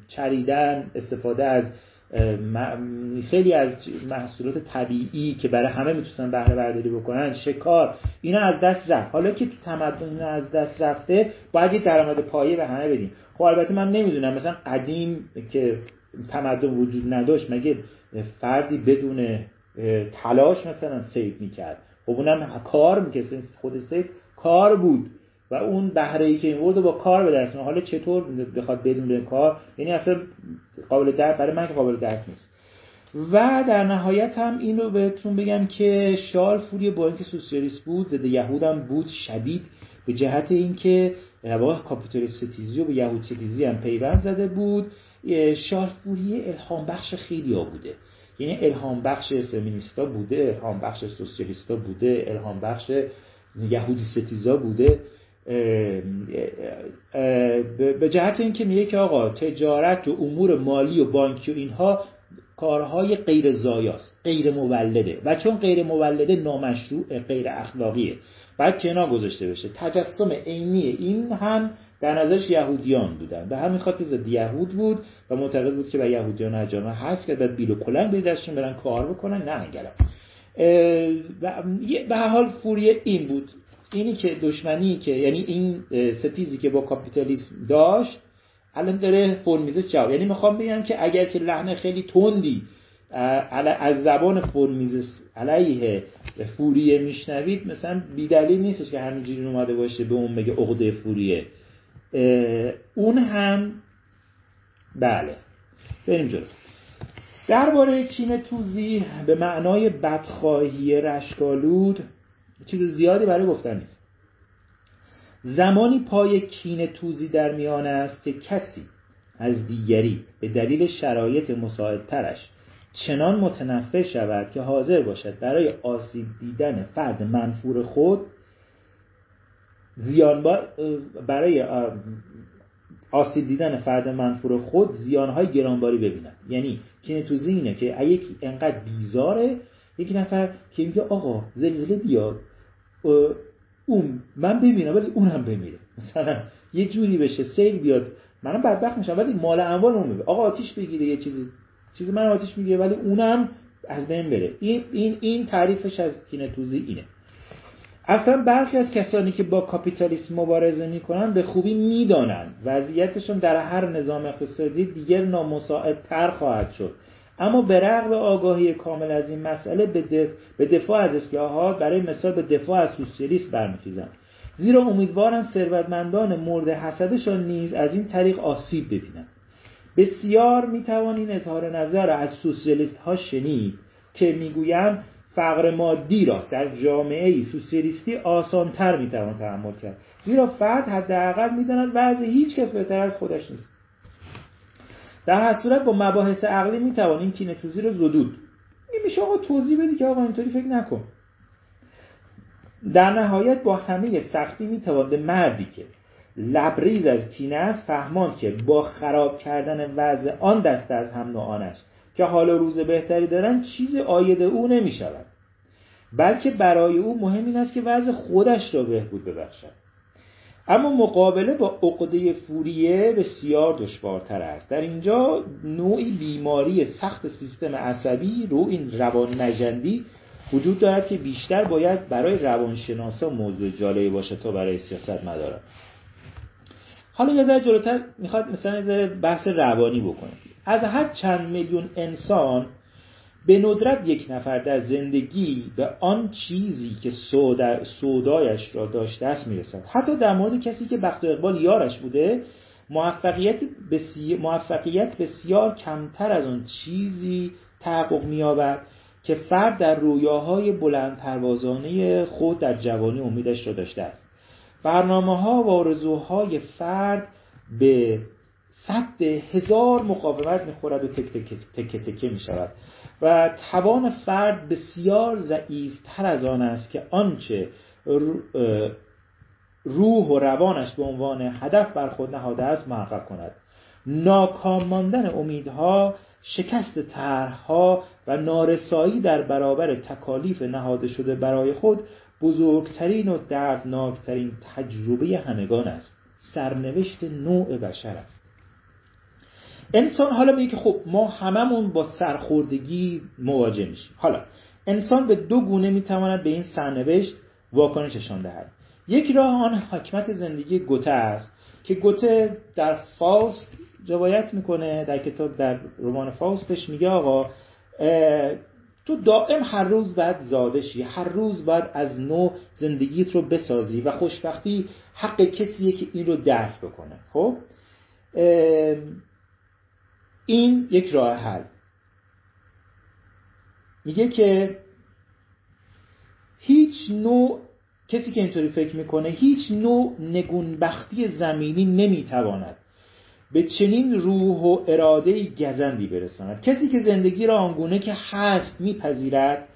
[SPEAKER 2] چریدن استفاده از خیلی از محصولات طبیعی که برای همه می‌تونن بهره برداری بکنن شکار اینا از دست رفت. حالا که تو تمدن از دست رفته باید یه درآمد پایه به همه بدیم. خب البته من نمی‌دونم مثلا قدیم که تمدن وجود نداشت مگه فردی بدون تلاش مثلا سید می‌کرد؟ خب اونم کار می‌کرد. خود سید کار بود. اون بهره ای که این ورد با کار به دست حالا چطور بخواد بدون کار؟ یعنی اصلا قابل درک برای من که قابل درک نیست. و در نهایت هم این رو بهتون بگم که شال فوری با اینکه سوسیالیست بود ضد یهود هم بود شدید. به جهت اینکه واقع کاپیتالیست ستیزی و به یهود ستیزی هم پیوند زده بود. شال فوری الهام بخش خیلی ها بوده. یعنی الهام بخش فمینیستا بوده الهام بخش سوسیالیستا بوده الهام بخش یهودی ستیزا بوده. به جهت اینکه میگه که آقا تجارت و امور مالی و بانکی و اینها کارهای غیر زایاست غیر مولده. و چون غیر مولده نامشروع غیر اخلاقیه. بعد کنار گذاشته بشه. تجسم عینی این هم در نظرش یهودیان بودن. به همین خاطر ضد یهود بود و معتقد بود که به یهودیان اجانه هست که بعد بیل و کلنگ برن کار بکنن. نه انگلم به حال فوریه این بود. اینی که دشمنی که یعنی این ستیزی که با کاپیتالیسم داشت الان داره فرمیزه جواب یعنی می‌خوام بگم که اگر که لحن خیلی تندی از زبان فرمیزه علیه فوریه میشنوید مثلا بیدلیل نیستش که همینجوری اومده باشه به اون بگه عقده فوریه. اون هم بله. بریم جلو. درباره کین توزی به معنای بدخواهی رشکالود چیز زیادی برای گفتن نیست. زمانی پای کین توزی در میان است که کسی از دیگری به دلیل شرایط مساعدترش چنان متنفر شود که حاضر باشد برای آسیب دیدن فرد منفور خود زیان با برای آسیب دیدن فرد منفور خود زیانهای گرانباری ببیند. یعنی کین توزی اینه که یکی انقدر بیزاره یک نفر که میگه آقا زلزله بیاد اون من ببینم ولی اونم بمیره. مثلا یه جوری بشه سیل بیاد. منم بدبخت میشم ولی مال اموال اون می‌بره. آقا آتیش بگیره یه چیزی چیزی من آتیش می‌گیره ولی اونم از بین بره. این این این تعریفش از کینتوزی اینه. اصلا برخی از کسانی که با کاپیتالیسم مبارزه می‌کنن به خوبی می‌دانند وضعیتشون در هر نظام اقتصادی دیگر نامساعدتر خواهد شد. اما به رغم آگاهی کامل از این مسئله به دفاع از اصلاحات برای مثال به دفاع از سوسیالیسم برمیخیزند زیرا امیدوارند ثروتمندان مورد حسدشان نیز از این طریق آسیب ببینند. بسیار می‌توان این اظهار نظر از سوسیالیست ها شنید که می‌گویند فقر مادی را در جامعه سوسیالیستی آسانتر می‌توان تحمل کرد. زیرا فرد حداقل می‌داند وضع هیچ کس بهتر از خودش نیست. در هر صورت با مباحث عقلی می‌توانیم کینه توزی رو زدود. این میشه آقا توضیح بدی که آقا اینطوری فکر نکن. در نهایت با همه سختی می‌توان به مردی که لبریز از کینه است فهمان که با خراب کردن وضع آن دست از هم نوعانش که حال روز بهتری دارن چیز آید او نمی شود بلکه برای او مهم این است که وضع خودش را بهبود ببخشد. اما مقابله با عقده فوریه بسیار دشوارتر است. در اینجا نوعی بیماری سخت سیستم عصبی رو این روان نجندی وجود دارد که بیشتر باید برای روانشناسا موضوع جالبی باشه تا برای سیاست مدارا. حالا یه ذره جلوتر می‌خواد مثلا یه بحث روانی بکنه از هر چند میلیون انسان به ندرت یک نفر در زندگی به آن چیزی که سودایش را داشته است می‌رسد. حتی در مورد کسی که بخت و اقبال یارش بوده موفقیت, بسیار, موفقیت بسیار کمتر از آن چیزی تحقق مییابد که فرد در رویاهای بلند پروازانه خود در جوانی امیدش را داشته است. برنامه ها و آرزوهای فرد به صد هزار مقاومت می‌خورد و تک تک تک تکه می‌شود. و توان فرد بسیار ضعیفتر از آن است که آنچه روح و روانش به عنوان هدف بر خود نهاده است محقق کند. ناکام ماندن امیدها شکست طرحها و نارسایی در برابر تکالیف نهاده شده برای خود بزرگترین و دردناکترین تجربه همگان است. سرنوشت نوع بشر است. انسان حالا میگه که خب ما هممون با سرخوردگی مواجه میشیم. حالا انسان به دو گونه می‌تواند به این سرنوشت واکنش نشان دهد. یک راه آن حکمت زندگی گوته است که گوته در فاست روایت می‌کنه در کتاب در رمان فاستش میگه آقا تو دائم هر روز باید زاده شی هر روز باید از نو زندگیت رو بسازی و خوشبختی حق کسیه که این رو درک بکنه. خب؟ این یک راه حل. میگه که هیچ نوع کسی که اینطوری فکر می‌کنه هیچ نوع نگونبختی زمینی نمی‌تواند به چنین روح و اراده گزندی برساند. کسی که زندگی را آنگونه که هست میپذیرد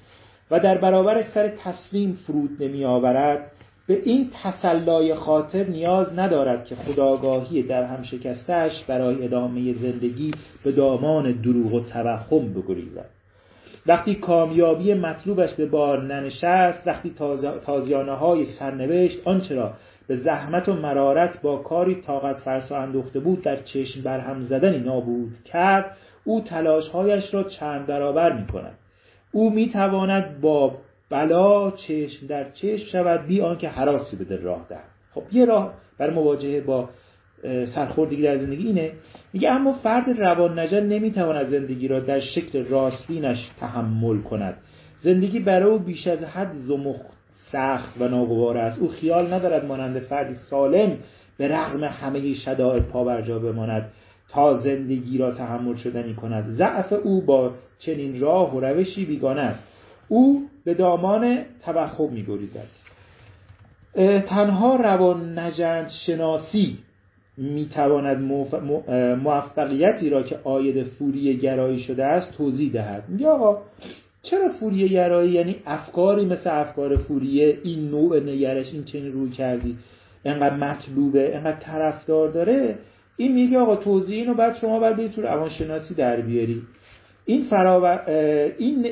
[SPEAKER 2] و در برابر سر تسلیم فرود نمی آورد به این تسلای خاطر نیاز ندارد که خداگاهی در هم شکستش برای ادامه زندگی به دامان دروغ و توهم بگریزد. وقتی کامیابی مطلوبش به بار ننشست وقتی تازیانه های سرنوشت آنچه را به زحمت و مرارت با کاری طاقت فرسا اندوخته بود در چشم برهم زدنی نابود کرد او تلاشهایش را چند برابر می کند او می تواند با بلا چشم در چشم شود بی آنکه حراسی به دل راه دهد. خب یه راه بر مواجهه با سرخوردگی در زندگی اینه. میگه اما فرد روان نجل نمی‌تواند زندگی را در شکل راستینش تحمل کند. زندگی برای او بیش از حد زمخ سخت و ناگوار است. او خیال ندارد مانند فردی سالم به رغم همه شدائد پا بماند تا زندگی را تحمل شدنی کند. ضعف او با چنین راه و روشی بیگانه است. او به دامان توهم میگریزد. تنها روان نجند شناسی می‌تواند موفقیتی را که آید فوری گرایی شده است توضیح دهد. میگه آقا چرا فوریه گرایی؟ یعنی افکاری مثل افکار فوریه این نوع نگرش این چنین روی کردی انقدر مطلوبه انقدر طرفدار داره؟ این میگه آقا توضیح اینو بعد شما باید بری تو روانشناسی در بیاری. این فراو... این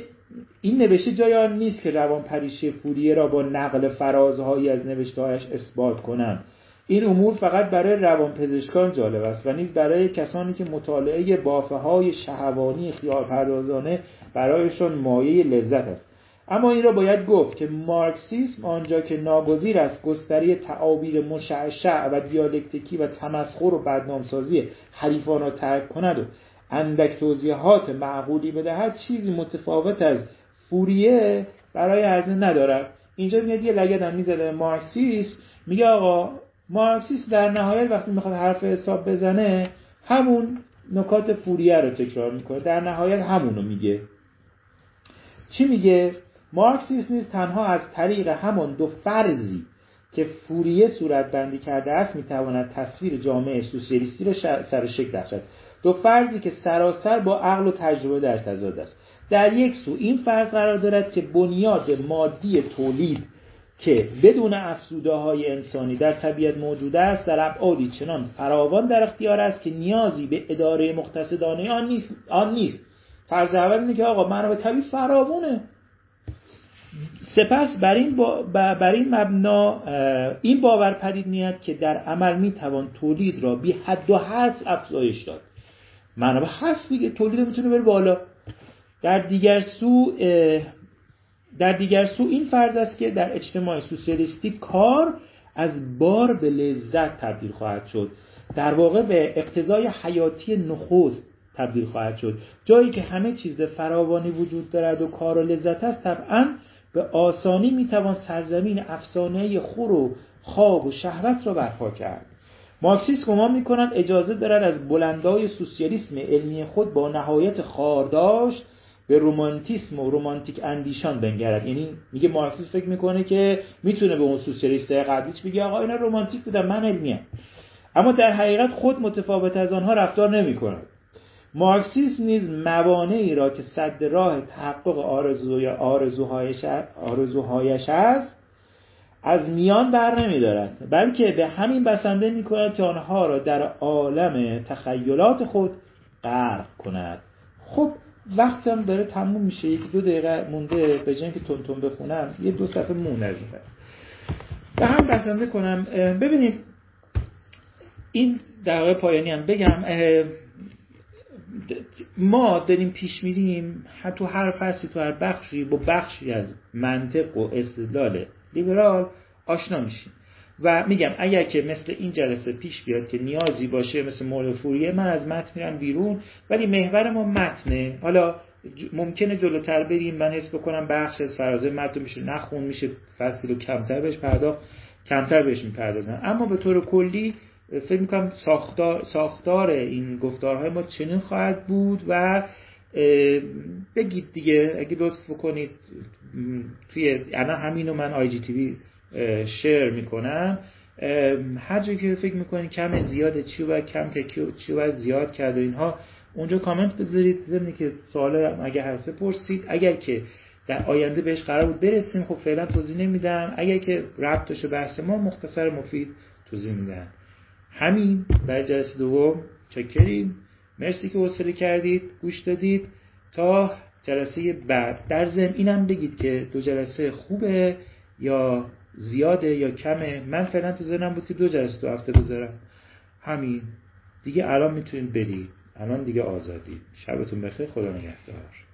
[SPEAKER 2] این نوشته جای آن نیست که روان پریشی فوریه را با نقل فرازهایی از نوشتهایش اثبات کنند. این امور فقط برای روانپزشکان جالب است و نیز برای کسانی که مطالعه بافه های شهوانی خیال پردازانه برایشان مایه لذت است. اما این را باید گفت که مارکسیسم آنجا که ناگزیر است گستری تعابیر مشعشع و دیالکتیکی و تمسخر و بدنامسازی حریفان را ترک کند و اندک توضیحات معقولی بدهد چیزی متفاوت از فوریه برای عرضه ندارد. اینجا میاد یه لگد می‌زده مارکسیسم میگه آقا مارکسیس در نهایت وقتی می‌خواد حرف حساب بزنه همون نکات فوریه رو تکرار می‌کنه. در نهایت همونو میگه. چی میگه؟ مارکسیس نیز تنها از طریق همون دو فرضی که فوریه صورت بندی کرده است می‌تواند تصویر جامعه سوسیالیستی را سر شکل بخشد. دو فرضی که سراسر با عقل و تجربه در تضاد است. در یک سو این فرض قرار دارد که بنیاد مادی تولید که بدون افزوده های انسانی در طبیعت موجود است در ابعادی چنان فراوان در اختیار است که نیازی به اداره مقتصدانه آن نیست آن نیست. فرض اول اینه که آقا منابع طبیعی فراوونه سپس بر این, با بر این مبنا این باور پدید میاد که در عمل می‌توان تولید را بی حد و حد افزایش داد. منابع هست دیگه تولید می‌تونه بره بالا. در دیگر سو در دیگر سو این فرض است که در اجتماع سوسیالیستی کار از بار به لذت تبدیل خواهد شد. در واقع به اقتضای حیاتی نخست تبدیل خواهد شد. جایی که همه چیز به فراوانی وجود دارد و کار و لذت است طبعا به آسانی می‌توان سرزمین افسانه خور و خواب و شهوت را برپا کرد. مارکسیس گمان می‌کند اجازه دارد از بلندای سوسیالیسم علمی خود با نهایت خارداشت به رومانتیسم و رومانتیک اندیشان بنگرد. یعنی میگه مارکسیس فکر می‌کنه که می‌تونه به اون سوسیالیست قبلیش بگه؟ آقا اینا رومانتیک بودن من علمیم اما در حقیقت خود متفاوت از آنها رفتار نمی کند مارکسیسم نیز موانعی را که صد راه تحقق آرزوی آرزوهایش, آرزوهایش است از میان بر نمی دارد بلکه به همین بسنده می کند که آنها را در عالم تخیلات خود غرق کند. خب وقتم داره تموم میشه. یک دو دقیقه مونده به که تون تون بخونم یه دو صفحه مون از این به هم بسنده کنم. ببینید این در پایانی هم بگم. ما داریم پیش میریم تو هر فصلی تو هر بخشی با بخشی از منطق و استدلال لیبرال آشنا میشیم. و میگم اگر که مثل این جلسه پیش بیاد که نیازی باشه مثل مورد فوریه من از متن میرم بیرون ولی محور ما متنه. حالا ممکنه جلوتر بریم من حس بکنم بخش از فرازه متن میشه نخون میشه فصلی رو کمتر بهش پرداخت کمتر بهش می‌پردازن. اما به طور کلی فکر می‌کنم ساختار, ساختار این گفتارهای ما چنین خواهد بود و بگید دیگه اگه لطف کنید توی الان همینو من آی جی تیوی شیر می‌کنم. هر جایی که فکر می‌کنید کم زیاد چی و کم که چی و زیاد کرد و اینها اونجا کامنت بذارید. زمینی که سوال اگه هست بپرسید. اگر که در آینده بهش قرار بود برسیم خب فعلا توضیح نمیدم. اگر که ربط داشته بحث ما مختصر مفید توضیح میدم. همین. برای جلسه دوم چکریم. مرسی که وصله کردید گوش دادید. تا جلسه بعد. در ضمن اینم بگید که دو جلسه خوبه یا زیاده یا کمه؟ من فعلا تو ذهنم بود که دو جلسه دو هفته بذارم. همین. دیگه الان می‌تونید برید. الان دیگه آزادید. شبتون بخیر. خدا نگهدار.